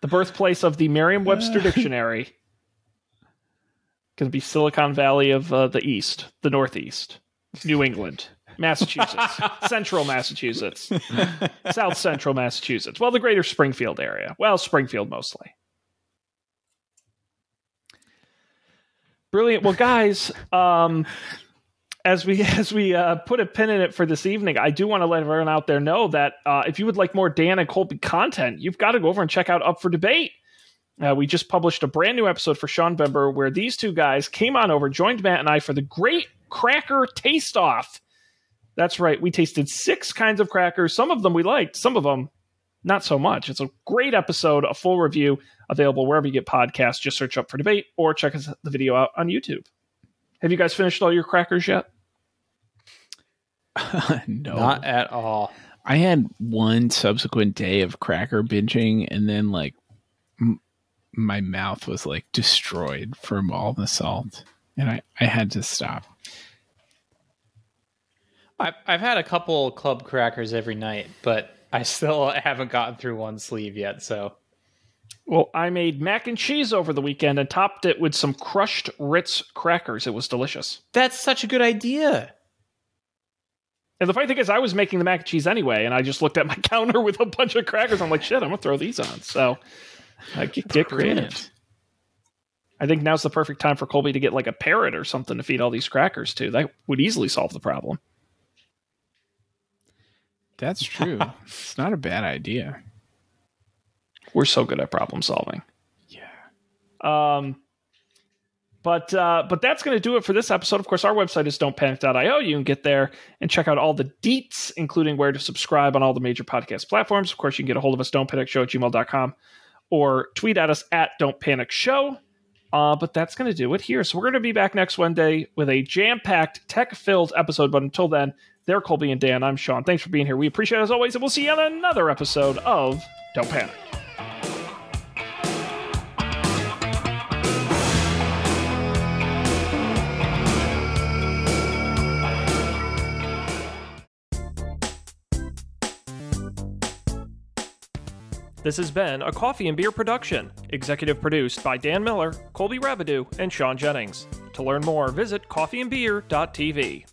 The birthplace of the Merriam Webster Dictionary. Going to be Silicon Valley of uh, the East, the Northeast, New England, Massachusetts, Central Massachusetts, South Central Massachusetts. Well, the greater Springfield area. Well, Springfield mostly. Brilliant. Well, guys, um, as we as we uh, put a pin in it for this evening, I do want to let everyone out there know that uh, if you would like more Dan and Colby content, you've got to go over and check out Up for Debate. Uh, we just published a brand new episode for Sean Bember where these two guys came on over, joined Matt and I for the Great Cracker Taste Off. That's right, we tasted six kinds of crackers. Some of them we liked, some of them not so much. It's a great episode, a full review available wherever you get podcasts. Just search Up for Debate or check us- the video out on YouTube. Have you guys finished all your crackers yet? no. Not at all. I had one subsequent day of cracker binging, and then like m- my mouth was like destroyed from all the salt, and I I had to stop. I've, I've had a couple club crackers every night, but I still haven't gotten through one sleeve yet. So Well, I made mac and cheese over the weekend and topped it with some crushed Ritz crackers. It was delicious. that's such a good idea. And the funny thing is, I was making the mac and cheese anyway, and I just looked at my counter with a bunch of crackers. I'm like, shit, I'm gonna throw these on. So I get, get creative. I think now's the perfect time for Colby to get like a parrot or something to feed all these crackers to. That would easily solve the problem. That's true. it's not a bad idea. We're so good at problem solving. Yeah. Um, but uh, but that's going to do it for this episode. Of course, our website is don'tpanic.io. You can get there and check out all the deets, including where to subscribe on all the major podcast platforms. Of course, you can get a hold of us, don'tpanicshow at gmail.com, or tweet at us at Don't Panic Show. Uh, but that's going to do it here. So we're going to be back next Wednesday with a jam-packed, tech-filled episode. But until then, they're Colby and Dan. I'm Sean. Thanks for being here. We appreciate it as always, and we'll see you on another episode of Don't Panic. This has been a Coffee and Beer production, executive produced by Dan Miller, Colby Rabidou, and Sean Jennings. To learn more, visit coffeeandbeer.tv.